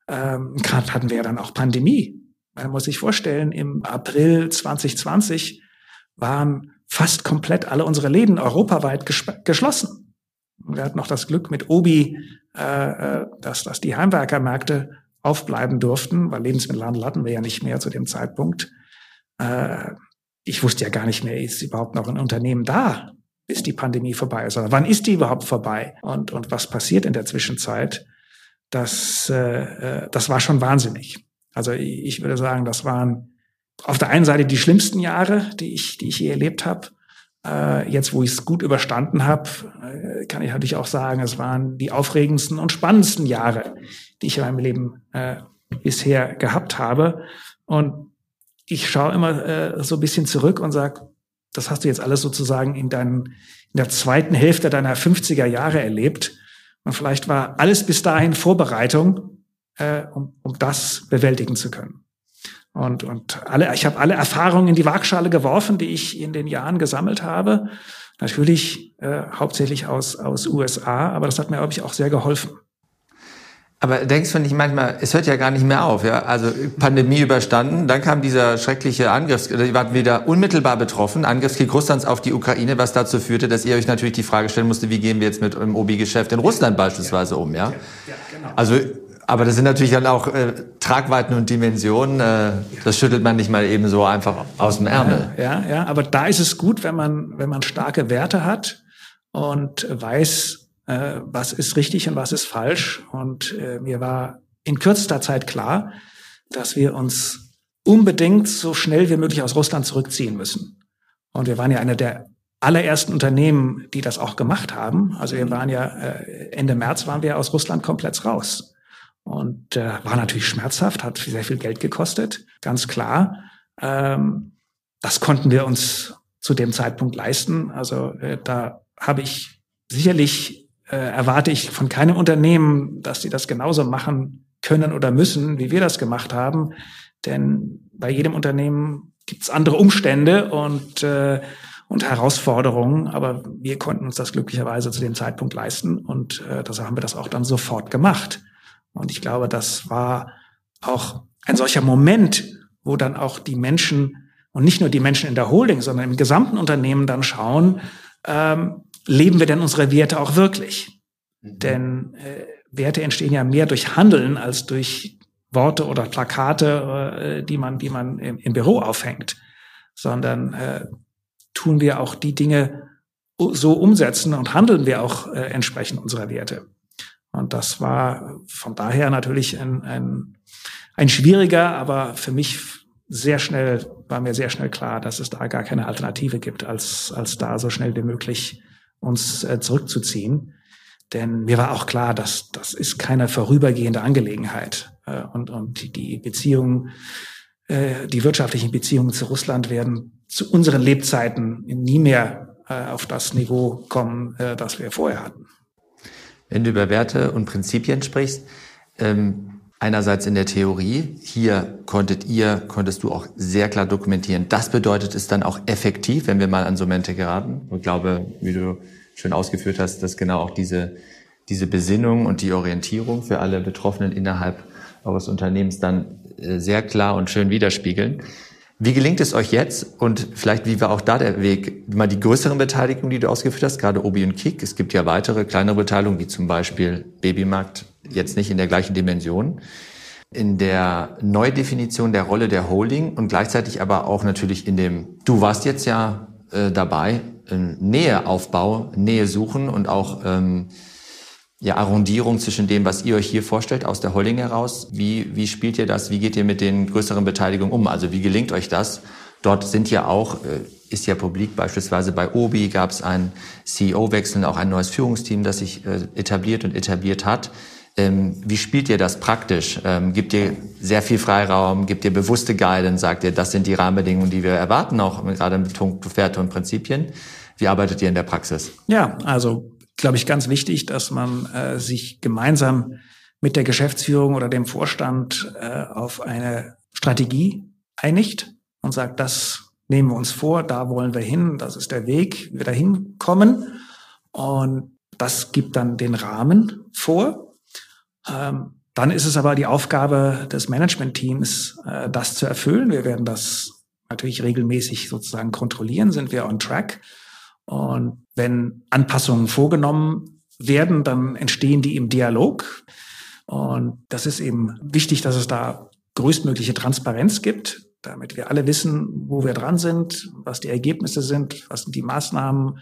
Ähm, Gerade hatten wir ja dann auch Pandemie. Man muss sich vorstellen, im April 2020 waren fast komplett alle unsere Läden europaweit geschlossen. Wir hatten noch das Glück mit Obi, äh, äh, dass, dass die Heimwerkermärkte aufbleiben durften, weil Lebensmittelhandel hatten wir ja nicht mehr zu dem Zeitpunkt. Äh, ich wusste ja gar nicht mehr, ist überhaupt noch ein Unternehmen da, bis die Pandemie vorbei ist. Oder wann ist die überhaupt vorbei? Und, und was passiert in der Zwischenzeit? Das, äh, äh das war schon wahnsinnig. Also ich würde sagen, das waren auf der einen Seite die schlimmsten Jahre, die ich, die ich je erlebt habe. Äh, jetzt, wo ich es gut überstanden habe, äh, kann ich natürlich auch sagen, es waren die aufregendsten und spannendsten Jahre, die ich in meinem Leben äh, bisher gehabt habe. Und ich schaue immer äh, so ein bisschen zurück und sage, das hast du jetzt alles sozusagen in, deinen, in der zweiten Hälfte deiner 50er Jahre erlebt. Und vielleicht war alles bis dahin Vorbereitung äh, um, um das bewältigen zu können. Und, und alle, ich habe alle Erfahrungen in die Waagschale geworfen, die ich in den Jahren gesammelt habe. Natürlich äh, hauptsächlich aus, aus USA, aber das hat mir, glaube ich, auch sehr geholfen. Aber denkst du nicht manchmal, es hört ja gar nicht mehr auf, ja? Also Pandemie überstanden, dann kam dieser schreckliche Angriffs, die waren wieder unmittelbar betroffen, Angriffskrieg Russlands auf die Ukraine, was dazu führte, dass ihr euch natürlich die Frage stellen musste, wie gehen wir jetzt mit dem Obi-Geschäft in Russland beispielsweise um, ja? ja, ja genau. Also aber das sind natürlich dann auch äh, Tragweiten und Dimensionen. Äh, das schüttelt man nicht mal eben so einfach aus dem Ärmel. Ja, ja, aber da ist es gut, wenn man, wenn man starke Werte hat und weiß, äh, was ist richtig und was ist falsch. Und äh, mir war in kürzester Zeit klar, dass wir uns unbedingt so schnell wie möglich aus Russland zurückziehen müssen. Und wir waren ja einer der allerersten Unternehmen, die das auch gemacht haben. Also wir waren ja äh, Ende März waren wir aus Russland komplett raus. Und äh, war natürlich schmerzhaft, hat sehr viel Geld gekostet, ganz klar. Ähm, das konnten wir uns zu dem Zeitpunkt leisten. Also äh, da habe ich sicherlich, äh, erwarte ich von keinem Unternehmen, dass sie das genauso machen können oder müssen, wie wir das gemacht haben. Denn bei jedem Unternehmen gibt es andere Umstände und, äh, und Herausforderungen, aber wir konnten uns das glücklicherweise zu dem Zeitpunkt leisten und äh, deshalb haben wir das auch dann sofort gemacht. Und ich glaube, das war auch ein solcher Moment, wo dann auch die Menschen und nicht nur die Menschen in der Holding, sondern im gesamten Unternehmen dann schauen, ähm, leben wir denn unsere Werte auch wirklich? Mhm. Denn äh, Werte entstehen ja mehr durch Handeln als durch Worte oder Plakate, äh, die man, die man im, im Büro aufhängt, sondern äh, tun wir auch die Dinge so umsetzen und handeln wir auch äh, entsprechend unserer Werte. Und das war von daher natürlich ein, ein, ein schwieriger, aber für mich sehr schnell, war mir sehr schnell klar, dass es da gar keine Alternative gibt, als, als da so schnell wie möglich uns äh, zurückzuziehen. Denn mir war auch klar, dass das ist keine vorübergehende Angelegenheit. Äh, und, und die Beziehungen, äh, die wirtschaftlichen Beziehungen zu Russland werden zu unseren Lebzeiten nie mehr äh, auf das Niveau kommen, das wir vorher hatten. Wenn du über Werte und Prinzipien sprichst, ähm, einerseits in der Theorie, hier konntet ihr, konntest du auch sehr klar dokumentieren. Das bedeutet es dann auch effektiv, wenn wir mal an so Momente geraten. Ich glaube, wie du schön ausgeführt hast, dass genau auch diese, diese Besinnung und die Orientierung für alle Betroffenen innerhalb eures Unternehmens dann äh, sehr klar und schön widerspiegeln. Wie gelingt es euch jetzt? Und vielleicht, wie war auch da der Weg? Mal die größeren Beteiligungen, die du ausgeführt hast, gerade Obi und Kick. Es gibt ja weitere kleinere Beteiligungen, wie zum Beispiel Babymarkt, jetzt nicht in der gleichen Dimension. In der Neudefinition der Rolle der Holding und gleichzeitig aber auch natürlich in dem, du warst jetzt ja äh, dabei, äh, Näheaufbau, Nähe suchen und auch ähm, ja, Arrondierung zwischen dem, was ihr euch hier vorstellt aus der Holding heraus. Wie, wie spielt ihr das? Wie geht ihr mit den größeren Beteiligungen um? Also wie gelingt euch das? Dort sind ja auch, äh, ist ja publik, beispielsweise bei Obi gab es einen CEO-Wechsel auch ein neues Führungsteam, das sich äh, etabliert und etabliert hat. Ähm, wie spielt ihr das praktisch? Ähm, gibt ihr sehr viel Freiraum? Gibt ihr bewusste Guidance? Sagt ihr, das sind die Rahmenbedingungen, die wir erwarten, auch gerade mit Punkt Werte und Prinzipien? Wie arbeitet ihr in der Praxis? Ja, also glaube ich, ganz wichtig, dass man äh, sich gemeinsam mit der Geschäftsführung oder dem Vorstand äh, auf eine Strategie einigt und sagt, das nehmen wir uns vor, da wollen wir hin, das ist der Weg, wie wir da hinkommen. Und das gibt dann den Rahmen vor. Ähm, dann ist es aber die Aufgabe des Managementteams, äh, das zu erfüllen. Wir werden das natürlich regelmäßig sozusagen kontrollieren, sind wir on track. Und wenn Anpassungen vorgenommen werden, dann entstehen die im Dialog. Und das ist eben wichtig, dass es da größtmögliche Transparenz gibt, damit wir alle wissen, wo wir dran sind, was die Ergebnisse sind, was sind die Maßnahmen,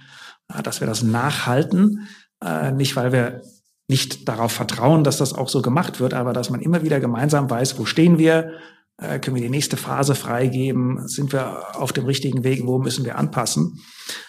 äh, dass wir das nachhalten. Äh, nicht, weil wir nicht darauf vertrauen, dass das auch so gemacht wird, aber dass man immer wieder gemeinsam weiß, wo stehen wir, können wir die nächste Phase freigeben, sind wir auf dem richtigen Weg, wo müssen wir anpassen.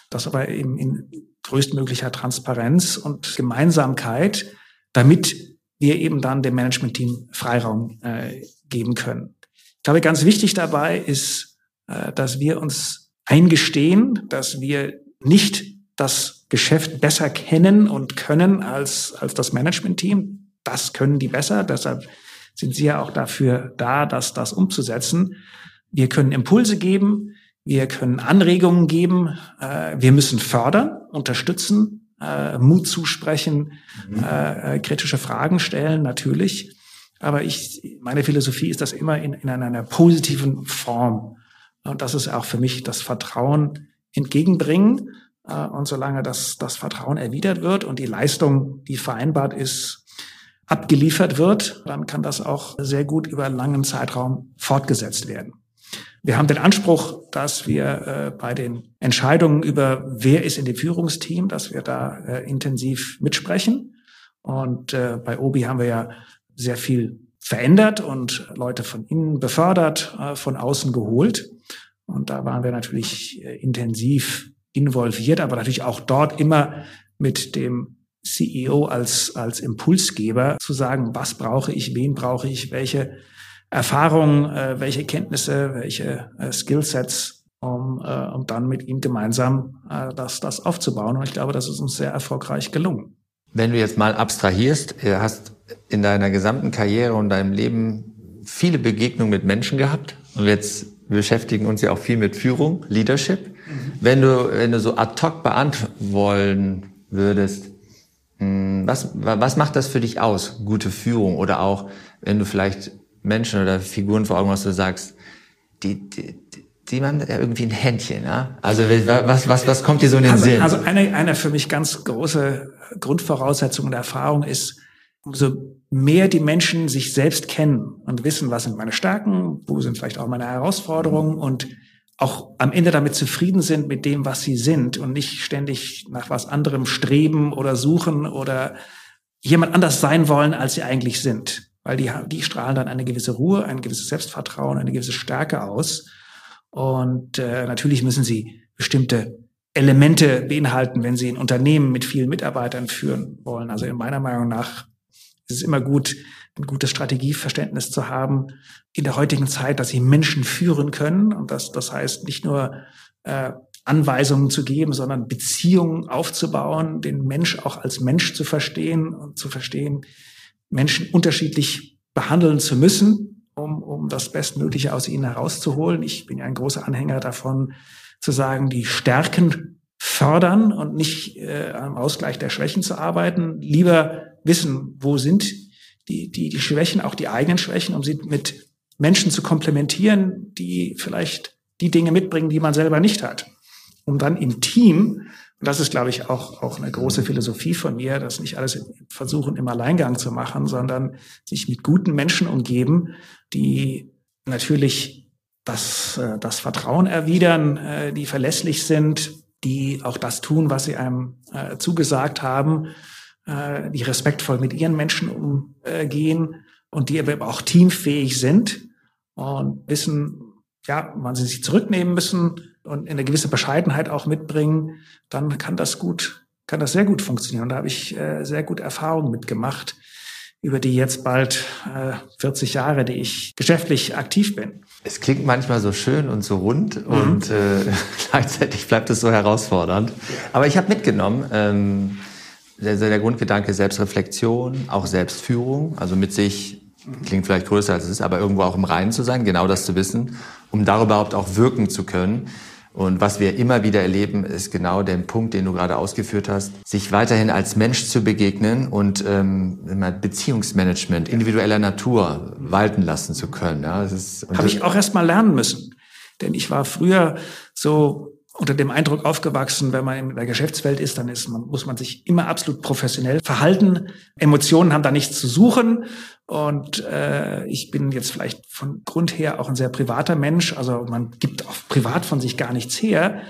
Das aber eben in größtmöglicher Transparenz und Gemeinsamkeit, damit wir eben dann dem Management-Team Freiraum äh, geben können. Ich glaube, ganz wichtig dabei ist, äh, dass wir uns eingestehen, dass wir nicht das Geschäft besser kennen und können als, als das Management-Team. Das können die besser. Deshalb sind sie ja auch dafür da, das, das umzusetzen. Wir können Impulse geben. Wir können Anregungen geben. Äh, wir müssen fördern, unterstützen, äh, Mut zusprechen, mhm. äh, kritische Fragen stellen, natürlich. Aber ich, meine Philosophie ist das immer in, in einer positiven Form. Und das ist auch für mich das Vertrauen entgegenbringen. Und solange das, das Vertrauen erwidert wird und die Leistung, die vereinbart ist, abgeliefert wird, dann kann das auch sehr gut über einen langen Zeitraum fortgesetzt werden. Wir haben den Anspruch, dass wir äh, bei den Entscheidungen über wer ist in dem Führungsteam, dass wir da äh, intensiv mitsprechen. Und äh, bei Obi haben wir ja sehr viel verändert und Leute von innen befördert, äh, von außen geholt. Und da waren wir natürlich äh, intensiv involviert, aber natürlich auch dort immer mit dem CEO als, als Impulsgeber zu sagen, was brauche ich, wen brauche ich, welche Erfahrungen, äh, welche Kenntnisse, welche äh, Skillsets, um, äh, um dann mit ihm gemeinsam äh, das, das aufzubauen. Und ich glaube, das ist uns sehr erfolgreich gelungen. Wenn du jetzt mal abstrahierst, du hast in deiner gesamten Karriere und deinem Leben viele Begegnungen mit Menschen gehabt und jetzt beschäftigen uns ja auch viel mit Führung, Leadership. Mhm. Wenn du, wenn du so ad hoc beantworten würdest, was, was macht das für dich aus, gute Führung? Oder auch, wenn du vielleicht Menschen oder Figuren vor Augen hast, du sagst, die, die, die haben ja irgendwie ein Händchen, ja? Also was, was, was kommt dir so in den also, Sinn? Also eine, eine für mich ganz große Grundvoraussetzung der Erfahrung ist, umso mehr die Menschen sich selbst kennen und wissen, was sind meine Stärken, wo sind vielleicht auch meine Herausforderungen und auch am Ende damit zufrieden sind mit dem, was sie sind und nicht ständig nach was anderem streben oder suchen oder jemand anders sein wollen, als sie eigentlich sind. Weil die, die strahlen dann eine gewisse Ruhe, ein gewisses Selbstvertrauen, eine gewisse Stärke aus. Und äh, natürlich müssen sie bestimmte Elemente beinhalten, wenn sie ein Unternehmen mit vielen Mitarbeitern führen wollen. Also in meiner Meinung nach ist es immer gut, ein gutes Strategieverständnis zu haben in der heutigen Zeit, dass sie Menschen führen können. Und das, das heißt nicht nur äh, Anweisungen zu geben, sondern Beziehungen aufzubauen, den Mensch auch als Mensch zu verstehen und zu verstehen, Menschen unterschiedlich behandeln zu müssen, um, um das Bestmögliche aus ihnen herauszuholen. Ich bin ja ein großer Anhänger davon, zu sagen, die Stärken fördern und nicht äh, am Ausgleich der Schwächen zu arbeiten. Lieber wissen, wo sind die, die, die Schwächen, auch die eigenen Schwächen, um sie mit Menschen zu komplementieren, die vielleicht die Dinge mitbringen, die man selber nicht hat. Um dann im Team, und das ist, glaube ich, auch, auch eine große Philosophie von mir, das nicht alles versuchen, im Alleingang zu machen, sondern sich mit guten Menschen umgeben, die natürlich das, äh, das Vertrauen erwidern, äh, die verlässlich sind, die auch das tun, was sie einem äh, zugesagt haben äh, die respektvoll mit ihren Menschen umgehen und die aber auch teamfähig sind und wissen, ja, wann sie sich zurücknehmen müssen und eine gewisse Bescheidenheit auch mitbringen, dann kann das gut, kann das sehr gut funktionieren. Und da habe ich äh, sehr gut Erfahrungen mitgemacht über die jetzt bald äh, 40 Jahre, die ich geschäftlich aktiv bin. Es klingt manchmal so schön und so rund mhm. und äh, gleichzeitig bleibt es so herausfordernd. Aber ich habe mitgenommen, ähm, der, der Grundgedanke Selbstreflexion, auch Selbstführung, also mit sich, klingt vielleicht größer als es ist, aber irgendwo auch im Reinen zu sein, genau das zu wissen, um darüber überhaupt auch wirken zu können. Und was wir immer wieder erleben, ist genau der Punkt, den du gerade ausgeführt hast, sich weiterhin als Mensch zu begegnen und ähm, Beziehungsmanagement individueller Natur walten lassen zu können. Ja, das Habe ich auch erst mal lernen müssen. Denn ich war früher so unter dem Eindruck aufgewachsen, wenn man in der Geschäftswelt ist, dann ist man, muss man sich immer absolut professionell verhalten. Emotionen haben da nichts zu suchen. Und äh, ich bin jetzt vielleicht von Grund her auch ein sehr privater Mensch. Also man gibt auch privat von sich gar nichts her.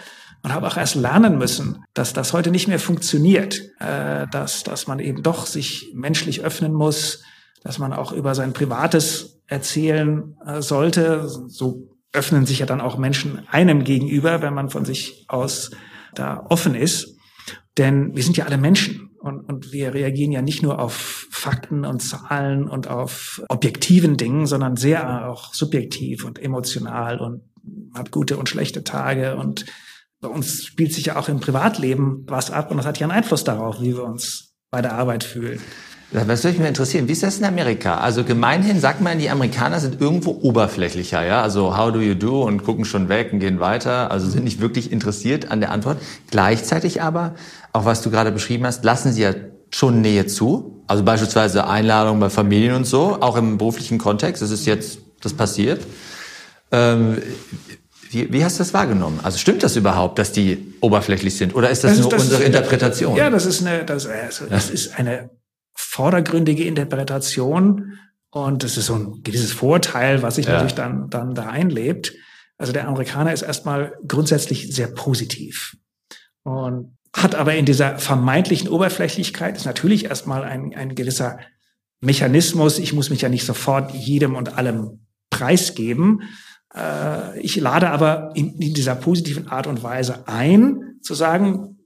Und habe auch erst lernen müssen, dass das heute nicht mehr funktioniert, äh, dass, dass man eben doch sich menschlich öffnen muss, dass man auch über sein Privates erzählen äh, sollte, so öffnen sich ja dann auch Menschen einem gegenüber, wenn man von sich aus da offen ist. Denn wir sind ja alle Menschen und, und wir reagieren ja nicht nur auf Fakten und Zahlen und auf objektiven Dingen, sondern sehr auch subjektiv und emotional und hat gute und schlechte Tage und bei uns spielt sich ja auch im Privatleben was ab und das hat ja einen Einfluss darauf, wie wir uns bei der Arbeit fühlen. Was würde mich mal interessieren, wie ist das in Amerika? Also gemeinhin sagt man, die Amerikaner sind irgendwo oberflächlicher, ja? Also how do you do und gucken schon weg und gehen weiter, also sind nicht wirklich interessiert an der Antwort. Gleichzeitig aber, auch was du gerade beschrieben hast, lassen sie ja schon Nähe zu. Also beispielsweise Einladungen bei Familien und so, auch im beruflichen Kontext. Das ist jetzt, das passiert. Ähm, wie, wie hast du das wahrgenommen? Also stimmt das überhaupt, dass die oberflächlich sind? Oder ist das, das nur das unsere Interpretation? Ja, das ist eine, das, also, das ist eine vordergründige Interpretation und das ist so ein gewisses Vorteil, was sich ja. natürlich dann, dann da einlebt. Also der Amerikaner ist erstmal grundsätzlich sehr positiv und hat aber in dieser vermeintlichen Oberflächlichkeit ist natürlich erstmal ein, ein gewisser Mechanismus. Ich muss mich ja nicht sofort jedem und allem preisgeben. Äh, ich lade aber in, in dieser positiven Art und Weise ein, zu sagen,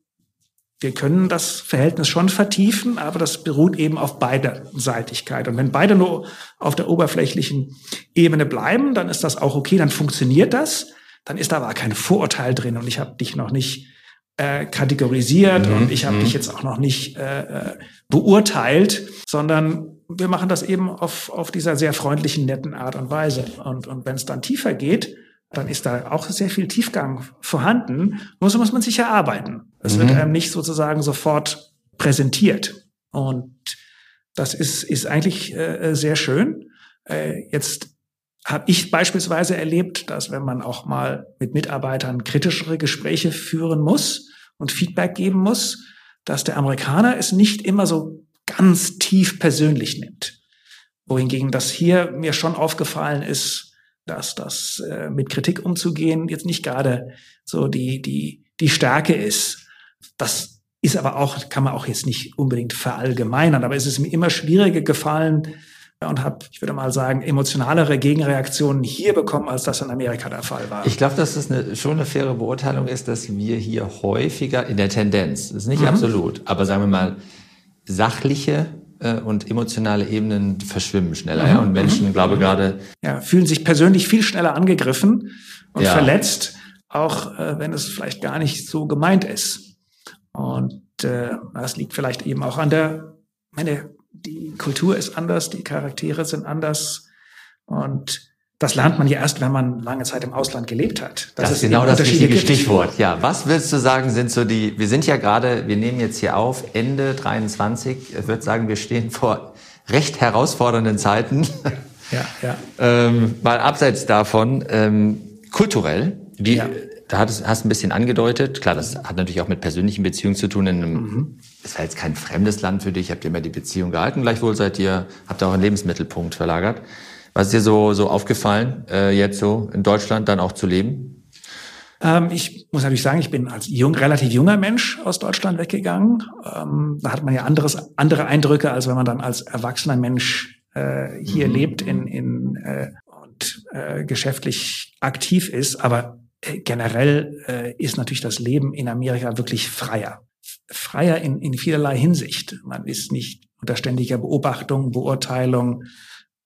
wir können das Verhältnis schon vertiefen, aber das beruht eben auf Beiderseitigkeit. Und wenn beide nur auf der oberflächlichen Ebene bleiben, dann ist das auch okay, dann funktioniert das. Dann ist da aber kein Vorurteil drin und ich habe dich noch nicht äh, kategorisiert mhm. und ich habe mhm. dich jetzt auch noch nicht äh, äh, beurteilt, sondern wir machen das eben auf, auf dieser sehr freundlichen, netten Art und Weise. Und, und wenn es dann tiefer geht, dann ist da auch sehr viel Tiefgang vorhanden. Nur so muss man sich erarbeiten. Es mhm. wird einem nicht sozusagen sofort präsentiert. Und das ist, ist eigentlich äh, sehr schön. Äh, jetzt habe ich beispielsweise erlebt, dass wenn man auch mal mit Mitarbeitern kritischere Gespräche führen muss und Feedback geben muss, dass der Amerikaner es nicht immer so ganz tief persönlich nimmt. Wohingegen das hier mir schon aufgefallen ist, dass das äh, mit Kritik umzugehen jetzt nicht gerade so die, die, die Stärke ist. Das ist aber auch, kann man auch jetzt nicht unbedingt verallgemeinern, aber es ist mir immer schwieriger gefallen und habe, ich würde mal sagen, emotionalere Gegenreaktionen hier bekommen, als das in Amerika der Fall war. Ich glaube, dass das eine, schon eine faire Beurteilung ist, dass wir hier häufiger in der Tendenz, das ist nicht mhm. absolut, aber sagen wir mal, sachliche äh, und emotionale Ebenen verschwimmen schneller. Mhm. Ja? Und Menschen, mhm. glaube gerade. Ja, fühlen sich persönlich viel schneller angegriffen und ja. verletzt, auch äh, wenn es vielleicht gar nicht so gemeint ist. Und äh, das liegt vielleicht eben auch an der, meine, die Kultur ist anders, die Charaktere sind anders und das lernt man ja erst, wenn man lange Zeit im Ausland gelebt hat. Das, das ist genau das richtige Stichwort. Ja, was willst du sagen, sind so die, wir sind ja gerade, wir nehmen jetzt hier auf, Ende 23. Ich würde sagen, wir stehen vor recht herausfordernden Zeiten. Ja, ja. ähm, mal abseits davon, ähm, kulturell, wie, ja. da hast, hast ein bisschen angedeutet, klar, das hat natürlich auch mit persönlichen Beziehungen zu tun. In einem, mhm. ist ja jetzt kein fremdes Land für dich, habt ihr immer die Beziehung gehalten, gleichwohl seid ihr, habt ihr auch einen Lebensmittelpunkt verlagert. Was ist dir so, so aufgefallen, äh, jetzt so in Deutschland dann auch zu leben? Ähm, ich muss natürlich sagen, ich bin als jung, relativ junger Mensch aus Deutschland weggegangen. Ähm, da hat man ja anderes, andere Eindrücke, als wenn man dann als erwachsener Mensch äh, hier mhm. lebt in, in, äh, und äh, geschäftlich aktiv ist. Aber äh, generell äh, ist natürlich das Leben in Amerika wirklich freier. Freier in, in vielerlei Hinsicht. Man ist nicht unter ständiger Beobachtung, Beurteilung.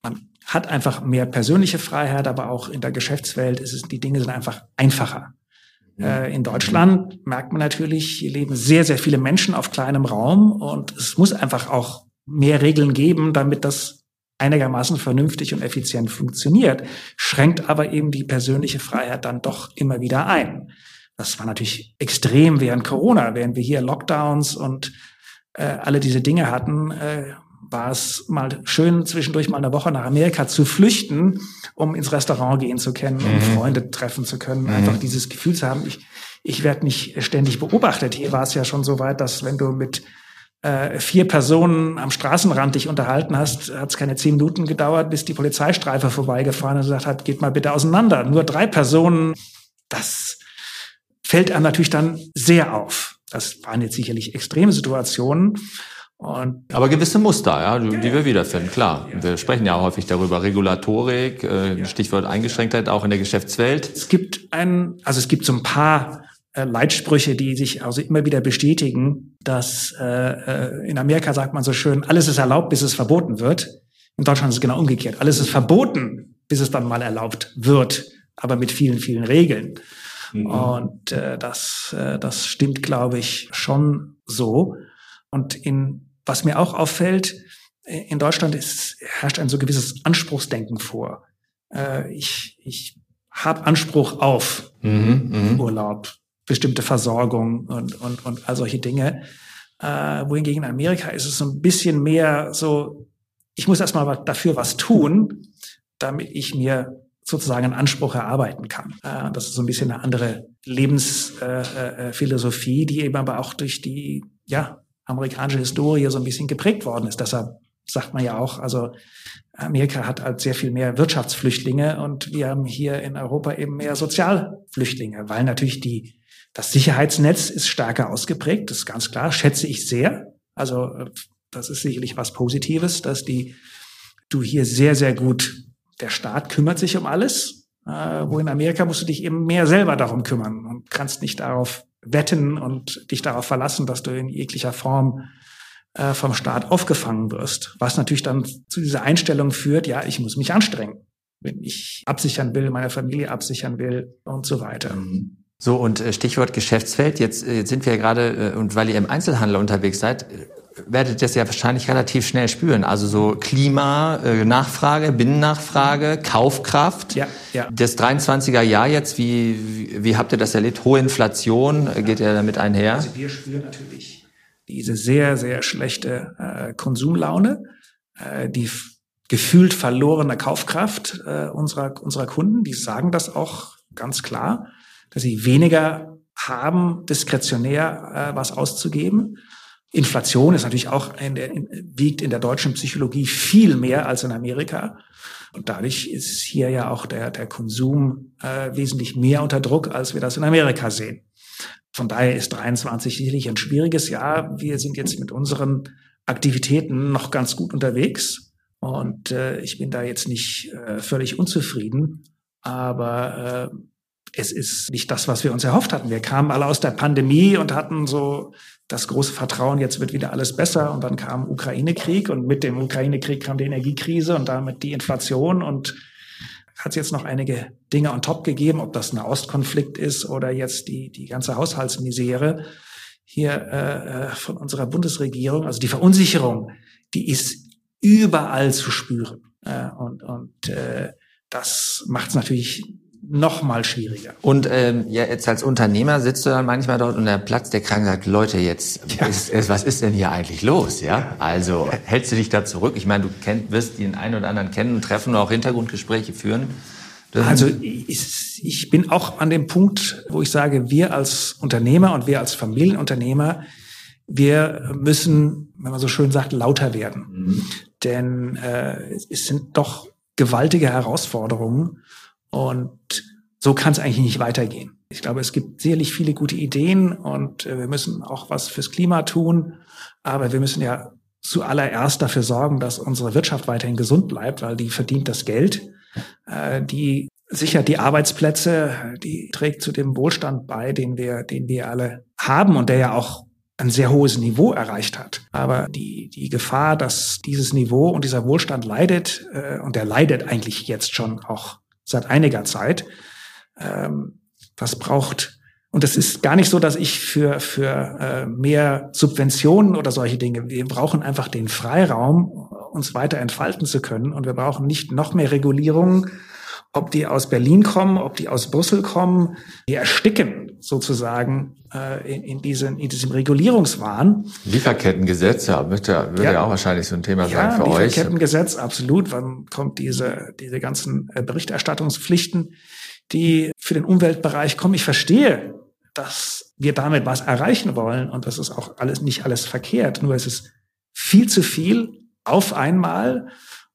Man hat einfach mehr persönliche Freiheit, aber auch in der Geschäftswelt ist es, die Dinge sind einfach einfacher. Mhm. Äh, in Deutschland merkt man natürlich, hier leben sehr, sehr viele Menschen auf kleinem Raum und es muss einfach auch mehr Regeln geben, damit das einigermaßen vernünftig und effizient funktioniert, schränkt aber eben die persönliche Freiheit dann doch immer wieder ein. Das war natürlich extrem während Corona, während wir hier Lockdowns und äh, alle diese Dinge hatten, äh, war es mal schön, zwischendurch mal eine Woche nach Amerika zu flüchten, um ins Restaurant gehen zu können, um mhm. Freunde treffen zu können, mhm. einfach dieses Gefühl zu haben, ich, ich werde nicht ständig beobachtet. Hier war es ja schon so weit, dass wenn du mit äh, vier Personen am Straßenrand dich unterhalten hast, hat es keine zehn Minuten gedauert, bis die Polizeistreife vorbeigefahren und gesagt hat, geht mal bitte auseinander. Nur drei Personen, das fällt einem natürlich dann sehr auf. Das waren jetzt sicherlich extreme Situationen. Und Aber gewisse Muster, ja, die, die wir wiederfinden, klar. Wir sprechen ja häufig darüber, Regulatorik, äh, Stichwort Eingeschränktheit auch in der Geschäftswelt. Es gibt ein, also es gibt so ein paar äh, Leitsprüche, die sich also immer wieder bestätigen, dass äh, äh, in Amerika sagt man so schön, alles ist erlaubt, bis es verboten wird. In Deutschland ist es genau umgekehrt. Alles ist verboten, bis es dann mal erlaubt wird, aber mit vielen, vielen Regeln. Mhm. Und äh, das, äh, das stimmt, glaube ich, schon so. Und in was mir auch auffällt, äh, in Deutschland ist, herrscht ein so gewisses Anspruchsdenken vor. Äh, ich ich habe Anspruch auf mhm, mhm, Urlaub, bestimmte Versorgung und, und, und all solche Dinge. Äh, wohingegen in Amerika ist es so ein bisschen mehr so, ich muss erstmal dafür was tun, damit ich mir sozusagen einen Anspruch erarbeiten kann. Äh, das ist so ein bisschen eine andere Lebensphilosophie, die eben aber auch durch die ja, amerikanische Historie so ein bisschen geprägt worden ist. Deshalb sagt man ja auch, also Amerika hat halt sehr viel mehr Wirtschaftsflüchtlinge und wir haben hier in Europa eben mehr Sozialflüchtlinge, weil natürlich die, das Sicherheitsnetz ist stärker ausgeprägt, das ist ganz klar, schätze ich sehr. Also das ist sicherlich was Positives, dass die, du hier sehr, sehr gut, der Staat kümmert sich um alles, äh, wo in Amerika musst du dich eben mehr selber darum kümmern und kannst nicht darauf wetten und dich darauf verlassen, dass du in jeglicher Form äh, vom Staat aufgefangen wirst. Was natürlich dann zu dieser Einstellung führt, ja, ich muss mich anstrengen, wenn ich absichern will, meine Familie absichern will und so weiter. Mhm. So, und äh, Stichwort Geschäftsfeld, jetzt, äh, jetzt sind wir ja gerade, äh, und weil ihr im Einzelhandel unterwegs seid, werdet das ja wahrscheinlich relativ schnell spüren. Also so Klima, äh, Nachfrage, Binnennachfrage, Kaufkraft. Ja, ja. Das 23er Jahr jetzt, wie, wie, wie habt ihr das erlebt? Hohe Inflation, äh, geht ja damit einher? Also wir spüren natürlich diese sehr, sehr schlechte äh, Konsumlaune, äh, die gefühlt verlorene Kaufkraft äh, unserer, unserer Kunden. Die sagen das auch ganz klar, dass sie weniger haben, diskretionär äh, was auszugeben. Inflation ist natürlich auch in der, in, wiegt in der deutschen Psychologie viel mehr als in Amerika. Und dadurch ist hier ja auch der, der Konsum äh, wesentlich mehr unter Druck, als wir das in Amerika sehen. Von daher ist 23 sicherlich ein schwieriges Jahr. Wir sind jetzt mit unseren Aktivitäten noch ganz gut unterwegs. Und äh, ich bin da jetzt nicht äh, völlig unzufrieden. Aber äh, es ist nicht das, was wir uns erhofft hatten. Wir kamen alle aus der Pandemie und hatten so das große Vertrauen, jetzt wird wieder alles besser. Und dann kam Ukraine-Krieg und mit dem Ukraine-Krieg kam die Energiekrise und damit die Inflation und hat es jetzt noch einige Dinge on top gegeben, ob das ein Ostkonflikt ist oder jetzt die, die ganze Haushaltsmisere hier äh, äh, von unserer Bundesregierung. Also die Verunsicherung, die ist überall zu spüren. Äh, und und äh, das macht es natürlich noch mal schwieriger. Und ähm, ja, jetzt als Unternehmer sitzt du dann manchmal dort und der Platz der Kranken sagt, Leute, jetzt, ja. ist, ist, was ist denn hier eigentlich los? Ja, also hältst du dich da zurück? Ich meine, du kennt, wirst den einen oder anderen kennen und treffen und auch Hintergrundgespräche führen. Also ich, ich bin auch an dem Punkt, wo ich sage, wir als Unternehmer und wir als Familienunternehmer, wir müssen, wenn man so schön sagt, lauter werden. Mhm. Denn äh, es sind doch gewaltige Herausforderungen und so kann es eigentlich nicht weitergehen. Ich glaube, es gibt sicherlich viele gute Ideen und äh, wir müssen auch was fürs Klima tun. Aber wir müssen ja zuallererst dafür sorgen, dass unsere Wirtschaft weiterhin gesund bleibt, weil die verdient das Geld, äh, die sichert die Arbeitsplätze, die trägt zu dem Wohlstand bei, den wir, den wir alle haben und der ja auch ein sehr hohes Niveau erreicht hat. Aber die, die Gefahr, dass dieses Niveau und dieser Wohlstand leidet, äh, und der leidet eigentlich jetzt schon auch seit einiger Zeit. Ähm, das braucht und es ist gar nicht so, dass ich für, für äh, mehr Subventionen oder solche Dinge, wir brauchen einfach den Freiraum, uns weiter entfalten zu können. Und wir brauchen nicht noch mehr Regulierungen, ob die aus Berlin kommen, ob die aus Brüssel kommen. Die ersticken sozusagen äh, in, in, diesen, in diesem Regulierungswahn. Lieferkettengesetz, ja, würde, ja. ja auch wahrscheinlich so ein Thema ja, sein für euch. Lieferkettengesetz, absolut. Wann kommt diese, diese ganzen äh, Berichterstattungspflichten, die für den Umweltbereich kommen? Ich verstehe, dass wir damit was erreichen wollen und das ist auch alles nicht alles verkehrt. Nur es ist viel zu viel auf einmal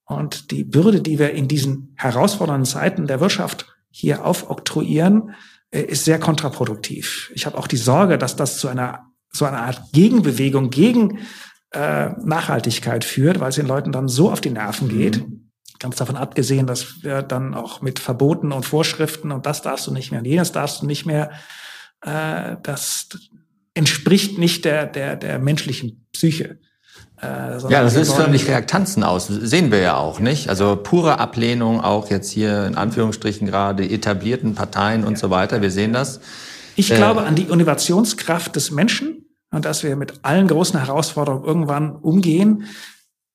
und die Bürde, die wir in diesen herausfordernden Zeiten der Wirtschaft hier aufoktroyieren, äh, ist sehr kontraproduktiv. Ich habe auch die Sorge, dass das zu einer so einer Art Gegenbewegung gegen äh, Nachhaltigkeit führt, weil es den Leuten dann so auf die Nerven geht. Mhm. Ganz davon abgesehen, dass wir dann auch mit Verboten und Vorschriften und das darfst du nicht mehr und jenes darfst du nicht mehr, äh, das entspricht nicht der, der, der menschlichen Psyche. Äh, ja, das ist förmlich Reaktanzen aus, sehen wir ja auch, nicht? Also pure Ablehnung auch jetzt hier in Anführungsstrichen gerade etablierten Parteien und so weiter. Wir sehen das. Ich äh, glaube an die Innovationskraft des Menschen und dass wir mit allen großen Herausforderungen irgendwann umgehen.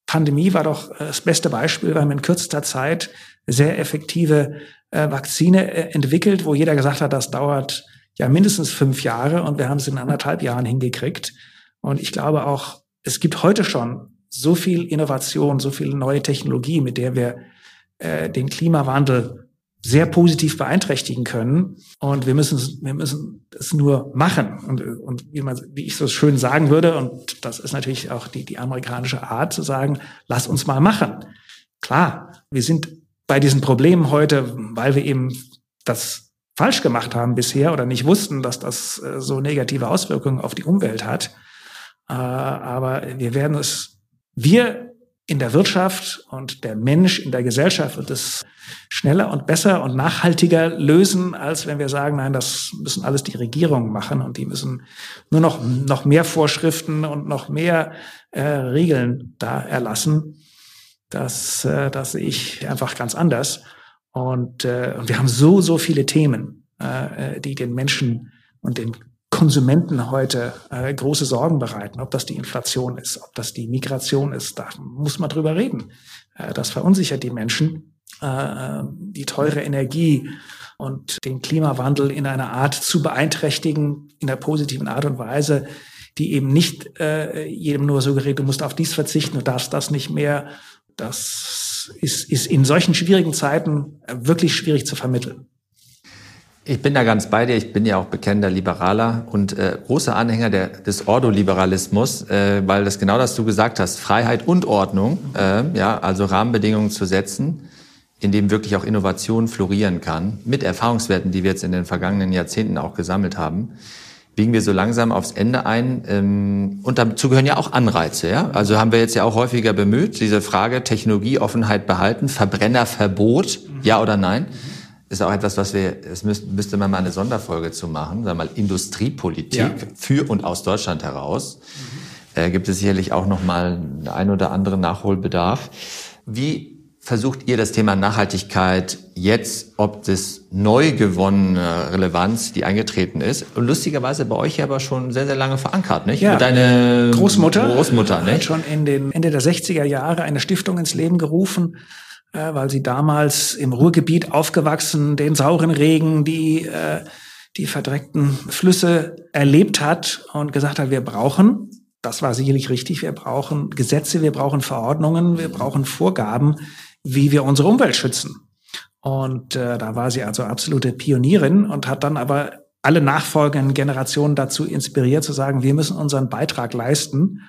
Pandemie war doch äh, das beste Beispiel, weil man in kürzester Zeit sehr effektive äh, Vakzine äh, entwickelt, wo jeder gesagt hat, das dauert ja mindestens fünf Jahre und wir haben es in anderthalb Jahren hingekriegt. Und ich glaube auch, es gibt heute schon so viel Innovation, so viel neue Technologie, mit der wir äh, den Klimawandel sehr positiv beeinträchtigen können. Und wir müssen, wir müssen es nur machen. Und, und wie, man, wie ich so schön sagen würde, und das ist natürlich auch die, die amerikanische Art zu sagen, lass uns mal machen. Klar, wir sind bei diesen Problemen heute, weil wir eben das falsch gemacht haben bisher oder nicht wussten, dass das äh, so negative Auswirkungen auf die Umwelt hat. Äh, aber wir werden es, wir in der Wirtschaft und der Mensch in der Gesellschaft wird es schneller und besser und nachhaltiger lösen, als wenn wir sagen, nein, das müssen alles die Regierungen machen und die müssen nur noch, noch mehr Vorschriften und noch mehr äh, Regeln da erlassen. Das, äh, das sehe ich einfach ganz anders. Und, äh, und wir haben so, so viele Themen, äh, die den Menschen und den Konsumenten heute äh, große Sorgen bereiten, ob das die Inflation ist, ob das die Migration ist, da muss man drüber reden. Äh, das verunsichert die Menschen. Äh, die teure Energie und den Klimawandel in einer Art zu beeinträchtigen, in der positiven Art und Weise, die eben nicht äh, jedem nur suggeriert, du musst auf dies verzichten, du darfst das nicht mehr. Das ist, ist in solchen schwierigen Zeiten wirklich schwierig zu vermitteln. Ich bin da ganz bei dir. Ich bin ja auch bekennender Liberaler und äh, großer Anhänger der, des Ordoliberalismus, äh, weil das genau das du gesagt hast, Freiheit und Ordnung, äh, ja, also Rahmenbedingungen zu setzen, in dem wirklich auch Innovation florieren kann, mit Erfahrungswerten, die wir jetzt in den vergangenen Jahrzehnten auch gesammelt haben, biegen wir so langsam aufs Ende ein. Ähm, und dazu gehören ja auch Anreize. Ja? Also haben wir jetzt ja auch häufiger bemüht, diese Frage Technologieoffenheit behalten, Verbrennerverbot, ja oder nein? Ist auch etwas, was wir, es müsste, müsste man mal eine Sonderfolge zu machen, sagen wir mal Industriepolitik ja. für und aus Deutschland heraus. Mhm. Äh, gibt es sicherlich auch noch mal ein oder andere Nachholbedarf. Wie versucht ihr das Thema Nachhaltigkeit jetzt, ob das neu gewonnene Relevanz, die eingetreten ist, und lustigerweise bei euch aber schon sehr, sehr lange verankert, nicht? Ja, deine Großmutter, Großmutter nicht? hat schon in den Ende der 60er Jahre eine Stiftung ins Leben gerufen, äh, weil sie damals im Ruhrgebiet aufgewachsen, den sauren Regen, die, äh, die verdreckten Flüsse erlebt hat und gesagt hat, wir brauchen das war sicherlich richtig. Wir brauchen Gesetze, wir brauchen Verordnungen, wir brauchen Vorgaben, wie wir unsere Umwelt schützen. Und äh, da war sie also absolute Pionierin und hat dann aber alle nachfolgenden Generationen dazu inspiriert zu sagen, wir müssen unseren Beitrag leisten.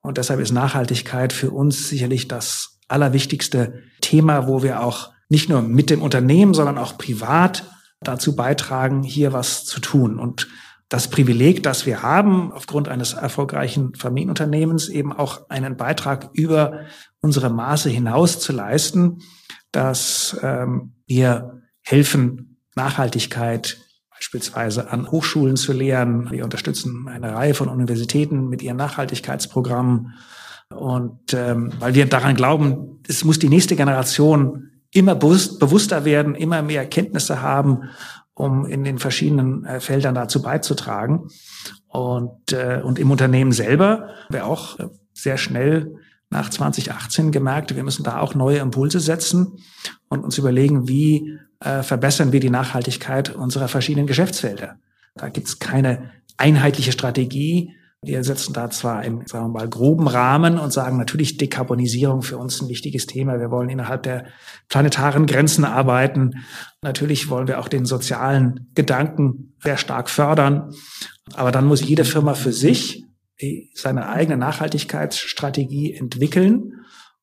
Und deshalb ist Nachhaltigkeit für uns sicherlich das allerwichtigste Thema, wo wir auch nicht nur mit dem Unternehmen, sondern auch privat dazu beitragen, hier was zu tun. Und das Privileg, das wir haben, aufgrund eines erfolgreichen Familienunternehmens eben auch einen Beitrag über unsere Maße hinaus zu leisten, dass ähm, wir helfen, Nachhaltigkeit beispielsweise an Hochschulen zu lehren. Wir unterstützen eine Reihe von Universitäten mit ihren Nachhaltigkeitsprogrammen. Und ähm, weil wir daran glauben, es muss die nächste Generation immer bewusst, bewusster werden, immer mehr Kenntnisse haben um in den verschiedenen äh, Feldern dazu beizutragen. Und, äh, und im Unternehmen selber wir auch äh, sehr schnell nach 2018 gemerkt, wir müssen da auch neue Impulse setzen und uns überlegen, wie äh, verbessern wir die Nachhaltigkeit unserer verschiedenen Geschäftsfelder. Da gibt es keine einheitliche Strategie, wir setzen da zwar einen, sagen wir mal, groben Rahmen und sagen natürlich Dekarbonisierung für uns ein wichtiges Thema. Wir wollen innerhalb der planetaren Grenzen arbeiten. Natürlich wollen wir auch den sozialen Gedanken sehr stark fördern. Aber dann muss jede Firma für sich seine eigene Nachhaltigkeitsstrategie entwickeln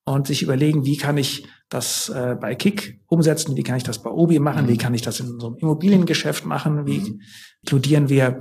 und sich überlegen, wie kann ich das äh, bei Kick umsetzen, wie kann ich das bei Obi machen, wie kann ich das in einem Immobiliengeschäft machen, wie inkludieren wir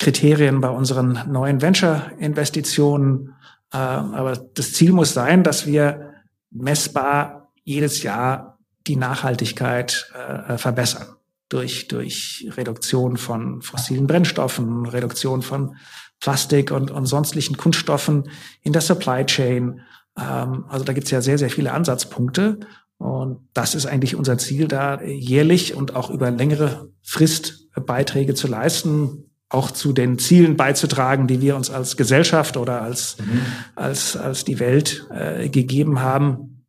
Kriterien bei unseren neuen Venture-Investitionen. Äh, aber das Ziel muss sein, dass wir messbar jedes Jahr die Nachhaltigkeit äh, verbessern. Durch, durch Reduktion von fossilen Brennstoffen, Reduktion von Plastik und, und sonstlichen Kunststoffen in der Supply Chain. Ähm, also da gibt es ja sehr, sehr viele Ansatzpunkte. Und das ist eigentlich unser Ziel, da jährlich und auch über längere Frist Beiträge zu leisten, auch zu den Zielen beizutragen, die wir uns als Gesellschaft oder als, mhm. als, als die Welt äh, gegeben haben,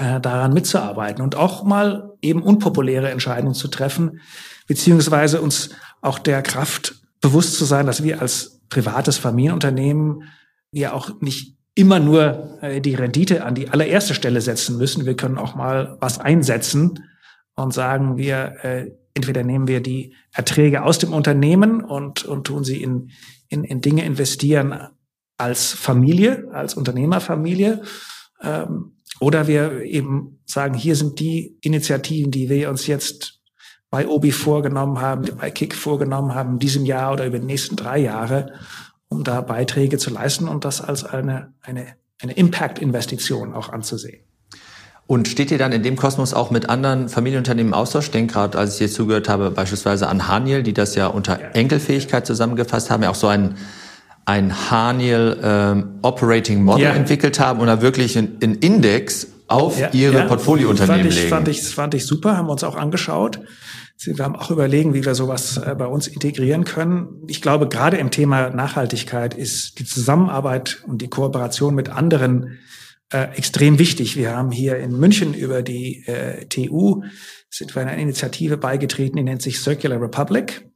äh, daran mitzuarbeiten und auch mal eben unpopuläre Entscheidungen zu treffen, beziehungsweise uns auch der Kraft bewusst zu sein, dass wir als privates Familienunternehmen ja auch nicht immer nur äh, die Rendite an die allererste Stelle setzen müssen. Wir können auch mal was einsetzen und sagen, wir äh, entweder nehmen wir die Erträge aus dem Unternehmen und, und tun sie in, in, in Dinge investieren als Familie, als Unternehmerfamilie, ähm, oder wir eben sagen, hier sind die Initiativen, die wir uns jetzt bei Obi vorgenommen haben, bei Kick vorgenommen haben, in diesem Jahr oder über die nächsten drei Jahre, um da Beiträge zu leisten und das als eine, eine, eine Impact-Investition auch anzusehen. Und steht ihr dann in dem Kosmos auch mit anderen Familienunternehmen im Austausch? Ich denke gerade, als ich hier zugehört habe, beispielsweise an Haniel, die das ja unter Enkelfähigkeit zusammengefasst haben, ja auch so ein, ein Haniel ähm, Operating Model ja. entwickelt haben und da wirklich einen Index auf ja, ihre ja. Portfoliounternehmen fand ich, legen. Fand ich, fand ich super, haben wir uns auch angeschaut. wir haben auch überlegen, wie wir sowas äh, bei uns integrieren können. Ich glaube, gerade im Thema Nachhaltigkeit ist die Zusammenarbeit und die Kooperation mit anderen äh, extrem wichtig. Wir haben hier in München über die äh, TU sind wir einer Initiative beigetreten, die nennt sich Circular Republic.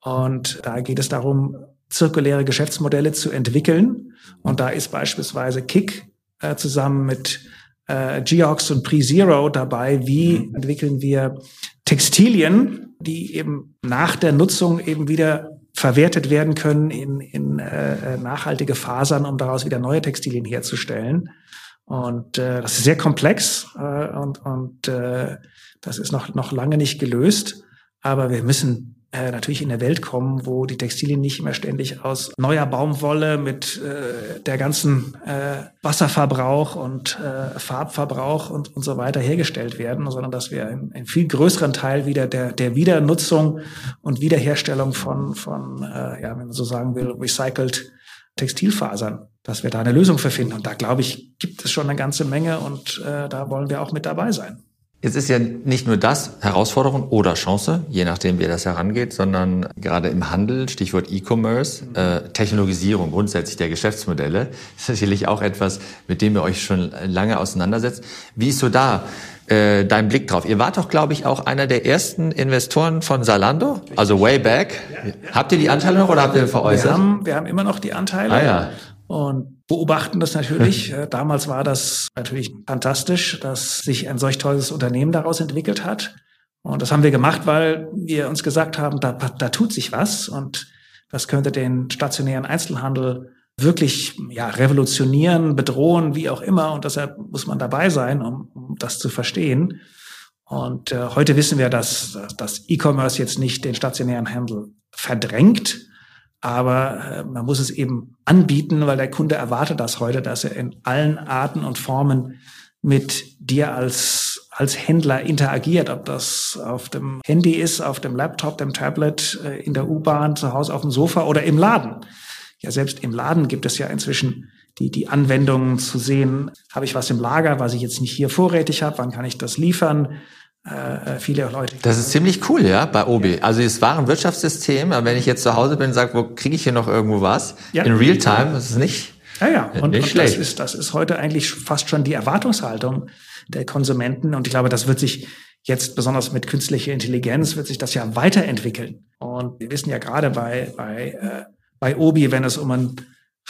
Und da geht es darum, zirkuläre Geschäftsmodelle zu entwickeln. Und da ist beispielsweise Kick äh, zusammen mit äh, Geox und PreZero dabei, wie entwickeln wir Textilien, die eben nach der Nutzung eben wieder verwertet werden können in, in äh, nachhaltige Fasern, um daraus wieder neue Textilien herzustellen. Und äh, das ist sehr komplex äh, und, und äh, das ist noch, noch lange nicht gelöst. Aber wir müssen äh, natürlich in der Welt kommen, wo die Textilien nicht mehr ständig aus neuer Baumwolle mit äh, der ganzen äh, Wasserverbrauch und äh, Farbverbrauch und, und so weiter hergestellt werden, sondern dass wir einen, einen viel größeren Teil wieder der, der Wiedernutzung und Wiederherstellung von, von äh, ja, wenn man so sagen will, recycled Textilfasern, dass wir da eine Lösung für finden. Und da glaube ich, gibt es schon eine ganze Menge und äh, da wollen wir auch mit dabei sein. Jetzt ist ja nicht nur das Herausforderung oder Chance, je nachdem, wie das herangeht, sondern gerade im Handel, Stichwort E-Commerce, äh, Technologisierung grundsätzlich der Geschäftsmodelle, ist sicherlich auch etwas, mit dem ihr euch schon lange auseinandersetzt. Wie ist so da äh, dein Blick drauf? Ihr wart doch, glaube ich, auch einer der ersten Investoren von Salando, also way back. Ja, ja. Habt ihr die Anteile noch oder habt ihr veräußert? Wir haben, wir haben immer noch die Anteile. Ah, ja und beobachten das natürlich. Äh, damals war das natürlich fantastisch, dass sich ein solch tolles Unternehmen daraus entwickelt hat. Und das haben wir gemacht, weil wir uns gesagt haben, da, da tut sich was und das könnte den stationären Einzelhandel wirklich ja, revolutionieren, bedrohen, wie auch immer. Und deshalb muss man dabei sein, um, um das zu verstehen. Und äh, heute wissen wir, dass, dass E-Commerce jetzt nicht den stationären Handel verdrängt, aber äh, man muss es eben anbieten, weil der Kunde erwartet das heute, dass er in allen Arten und Formen mit dir als, als Händler interagiert, ob das auf dem Handy ist, auf dem Laptop, dem Tablet, äh, in der U-Bahn, zu Hause auf dem Sofa oder im Laden. Ja, selbst im Laden gibt es ja inzwischen die, die Anwendungen zu sehen, habe ich was im Lager, was ich jetzt nicht hier vorrätig habe, wann kann ich das liefern? äh, viele Leute. Das ist ziemlich cool, ja, bei Obi. Also es war ein Wirtschaftssystem, aber wenn ich jetzt zu Hause bin und sage, wo kriege ich hier noch irgendwo was? Ja. In Realtime, das ist nicht. Ja, ja. Und, nicht und schlecht. Das, ist, das ist heute eigentlich fast schon die Erwartungshaltung der Konsumenten. Und ich glaube, das wird sich jetzt besonders mit künstlicher Intelligenz wird sich das ja weiterentwickeln. Und wir wissen ja gerade bei, bei, äh, bei Obi, wenn es um ein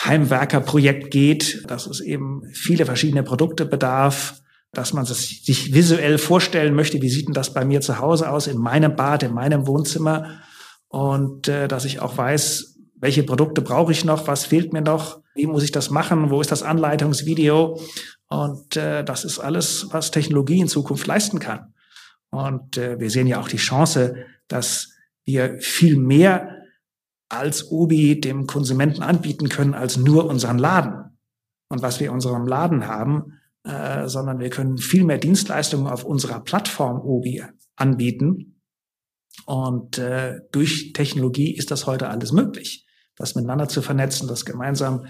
Heimwerkerprojekt geht, dass es eben viele verschiedene Produkte bedarf, dass man es sich visuell vorstellen möchte, wie sieht denn das bei mir zu Hause aus, in meinem Bad, in meinem Wohnzimmer und äh, dass ich auch weiß, welche Produkte brauche ich noch, was fehlt mir noch, wie muss ich das machen, wo ist das Anleitungsvideo und äh, das ist alles, was Technologie in Zukunft leisten kann. Und äh, wir sehen ja auch die Chance, dass wir viel mehr als Obi dem Konsumenten anbieten können als nur unseren Laden. Und was wir in unserem Laden haben, äh, sondern wir können viel mehr Dienstleistungen auf unserer Plattform Obi anbieten. Und äh, durch Technologie ist das heute alles möglich, das miteinander zu vernetzen, das gemeinsam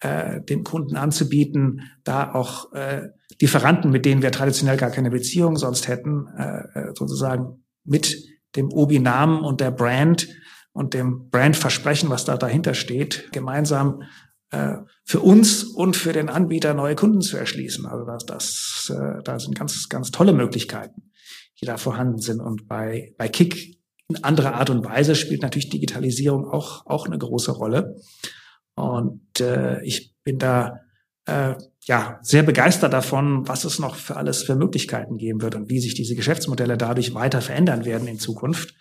äh, dem Kunden anzubieten, da auch äh, Lieferanten, mit denen wir traditionell gar keine Beziehung sonst hätten, äh, äh sozusagen mit dem Obi-Namen und der Brand und dem Brandversprechen, was da dahinter steht, gemeinsam äh, für uns und für den Anbieter neue Kunden zu erschließen. Also das, das, äh, da sind ganz, ganz tolle Möglichkeiten, die da vorhanden sind. Und bei, bei Kick in anderer Art und Weise spielt natürlich Digitalisierung auch, auch eine große Rolle. Und äh, ich bin da äh, ja sehr begeistert davon, was es noch für alles für Möglichkeiten geben wird und wie sich diese Geschäftsmodelle dadurch weiter verändern werden in Zukunft.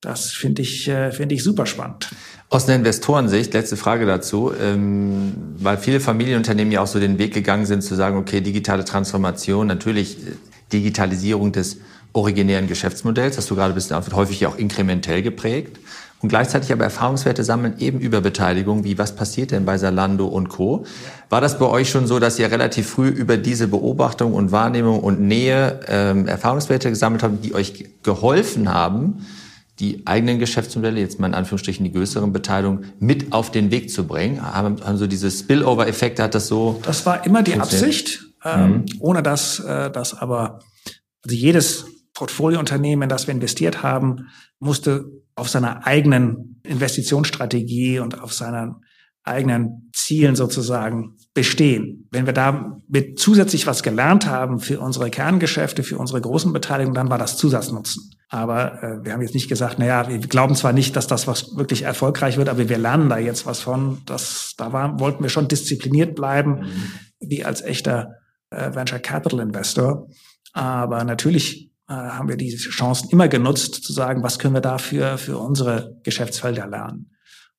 Das finde ich, äh, finde ich super spannend. Aus einer Investorensicht, letzte Frage dazu, ähm, weil viele Familienunternehmen ja auch so den Weg gegangen sind zu sagen, okay, digitale Transformation, natürlich äh, Digitalisierung des originären Geschäftsmodells, hast du gerade ein bisschen häufig ja auch inkrementell geprägt und gleichzeitig aber Erfahrungswerte sammeln eben über Beteiligung, wie was passiert denn bei Salando und Co. War das bei euch schon so, dass ihr relativ früh über diese Beobachtung und Wahrnehmung und Nähe ähm, Erfahrungswerte gesammelt habt, die euch geholfen haben, die eigenen Geschäftsmodelle, jetzt mal in Anführungsstrichen die größeren Beteiligungen, mit auf den Weg zu bringen? Haben, haben so diese Spillover-Effekte, hat das so? Das war immer die Absicht, ähm, mhm. ohne dass äh, das aber, also jedes Portfoliounternehmen, in das wir investiert haben, musste auf seiner eigenen Investitionsstrategie und auf seinen eigenen Zielen sozusagen bestehen. Wenn wir da mit zusätzlich was gelernt haben für unsere Kerngeschäfte, für unsere großen Beteiligungen, dann war das Zusatznutzen. Aber äh, wir haben jetzt nicht gesagt, naja, wir glauben zwar nicht, dass das was wirklich erfolgreich wird, aber wir lernen da jetzt was von. Das, da war, wollten wir schon diszipliniert bleiben, mhm. wie als echter äh, Venture Capital Investor. Aber natürlich äh, haben wir diese Chancen immer genutzt, zu sagen, was können wir da für, für unsere Geschäftsfelder lernen?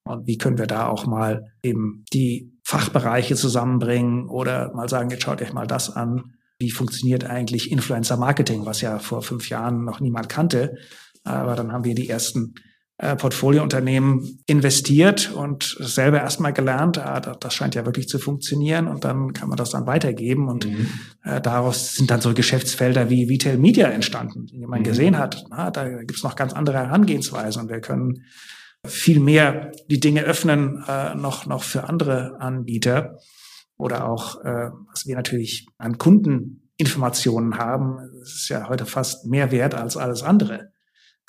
Und wie können wir da auch mal eben die Fachbereiche zusammenbringen oder mal sagen, jetzt schaut euch mal das an. Wie funktioniert eigentlich Influencer Marketing, was ja vor fünf Jahren noch niemand kannte. Aber dann haben wir die ersten äh, Portfoliounternehmen investiert und selber erstmal gelernt, ah, das scheint ja wirklich zu funktionieren und dann kann man das dann weitergeben und mhm. äh, daraus sind dann so Geschäftsfelder wie Retail Media entstanden, die man mhm. gesehen hat. Ah, da gibt's noch ganz andere Herangehensweisen und wir können viel mehr die Dinge öffnen äh, noch noch für andere Anbieter oder auch äh, was wir natürlich an Kundeninformationen haben, das ist ja heute fast mehr wert als alles andere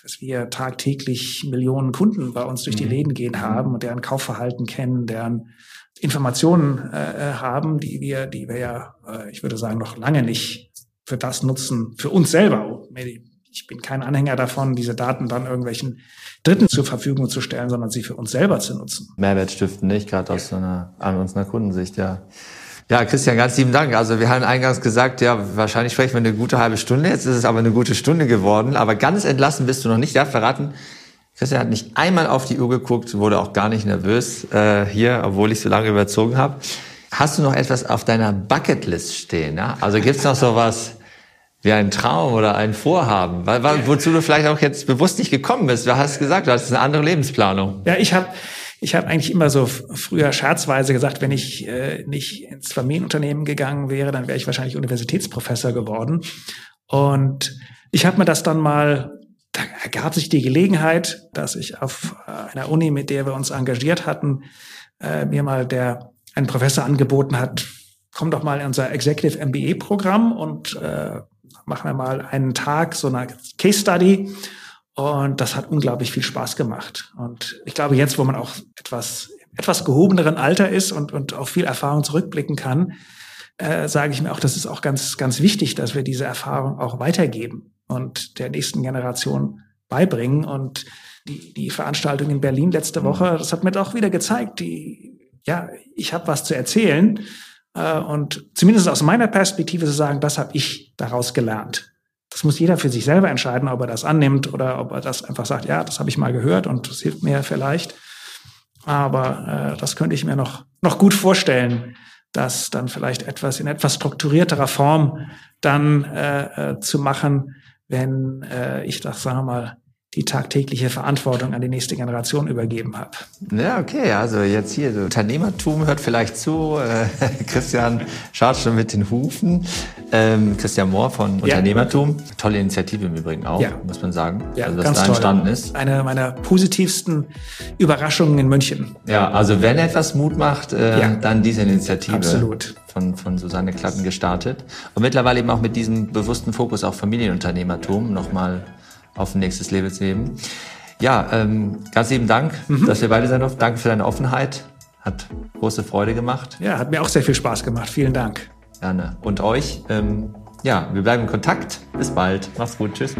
dass wir tagtäglich Millionen Kunden bei uns durch die mhm. Läden gehen haben und deren Kaufverhalten kennen, deren Informationen äh, äh, haben, die wir, die wir ja, äh, ich würde sagen, noch lange nicht für das nutzen, für uns selber. Ich bin kein Anhänger davon, diese Daten dann irgendwelchen Dritten zur Verfügung zu stellen, sondern sie für uns selber zu nutzen. Mehrwert stiften, nicht? Gerade aus so einer, aus einer Kundensicht, ja. Ja, Christian, ganz lieben Dank. Also wir haben eingangs gesagt, ja, wahrscheinlich sprechen wir eine gute halbe Stunde. Jetzt ist es aber eine gute Stunde geworden. Aber ganz entlassen bist du noch nicht. Ja, verraten. Christian hat nicht einmal auf die Uhr geguckt, wurde auch gar nicht nervös äh, hier, obwohl ich so lange überzogen habe. Hast du noch etwas auf deiner Bucketlist stehen? Ja? Also gibt's noch sowas wie ein Traum oder ein Vorhaben, wozu du vielleicht auch jetzt bewusst nicht gekommen bist? Du hast gesagt, du hast eine andere Lebensplanung. Ja, ich habe ich habe eigentlich immer so früher scherzweise gesagt, wenn ich äh, nicht ins Familienunternehmen gegangen wäre, dann wäre ich wahrscheinlich Universitätsprofessor geworden. Und ich habe mir das dann mal, da ergab sich die Gelegenheit, dass ich auf äh, einer Uni, mit der wir uns engagiert hatten, äh, mir mal der ein Professor angeboten hat, komm doch mal in unser Executive MBA-Programm und äh, machen wir mal einen Tag so eine Case Study und das hat unglaublich viel Spaß gemacht. Und ich glaube, jetzt, wo man auch etwas, etwas gehobeneren Alter ist und, und auf viel Erfahrung zurückblicken kann, äh, sage ich mir auch, das ist auch ganz, ganz wichtig, dass wir diese Erfahrung auch weitergeben und der nächsten Generation beibringen. Und die, die Veranstaltung in Berlin letzte mhm. Woche, das hat mir auch wieder gezeigt, die, ja, ich habe was zu erzählen. Äh, und zumindest aus meiner Perspektive zu sagen, das habe ich daraus gelernt. Das muss jeder für sich selber entscheiden, ob er das annimmt oder ob er das einfach sagt, ja, das habe ich mal gehört und das hilft mir vielleicht. Aber äh, das könnte ich mir noch, noch gut vorstellen, das dann vielleicht etwas in etwas strukturierterer Form dann äh, äh, zu machen, wenn äh, ich das, sagen wir mal, die tagtägliche Verantwortung an die nächste Generation übergeben habe. Ja, okay, also jetzt hier, so Unternehmertum hört vielleicht zu. Äh, Christian schaut schon mit den Hufen. Ähm, Christian Mohr von ja. Unternehmertum. Tolle Initiative im Übrigen auch, ja. muss man sagen. Ja, also, was ganz da entstanden toll. ist. Eine meiner positivsten Überraschungen in München. Ja, also wenn etwas Mut macht, äh, ja. dann diese Initiative. Absolut. Von, von Susanne Klatten gestartet. Und mittlerweile eben auch mit diesem bewussten Fokus auf Familienunternehmertum nochmal auf ein nächstes Level zu heben. Ja, ähm, ganz lieben Dank, mhm. dass wir beide sein durften. Danke für deine Offenheit. Hat große Freude gemacht. Ja, hat mir auch sehr viel Spaß gemacht. Vielen Dank. Gerne. Und euch, ähm, ja, wir bleiben in Kontakt. Bis bald. Macht's gut. Tschüss.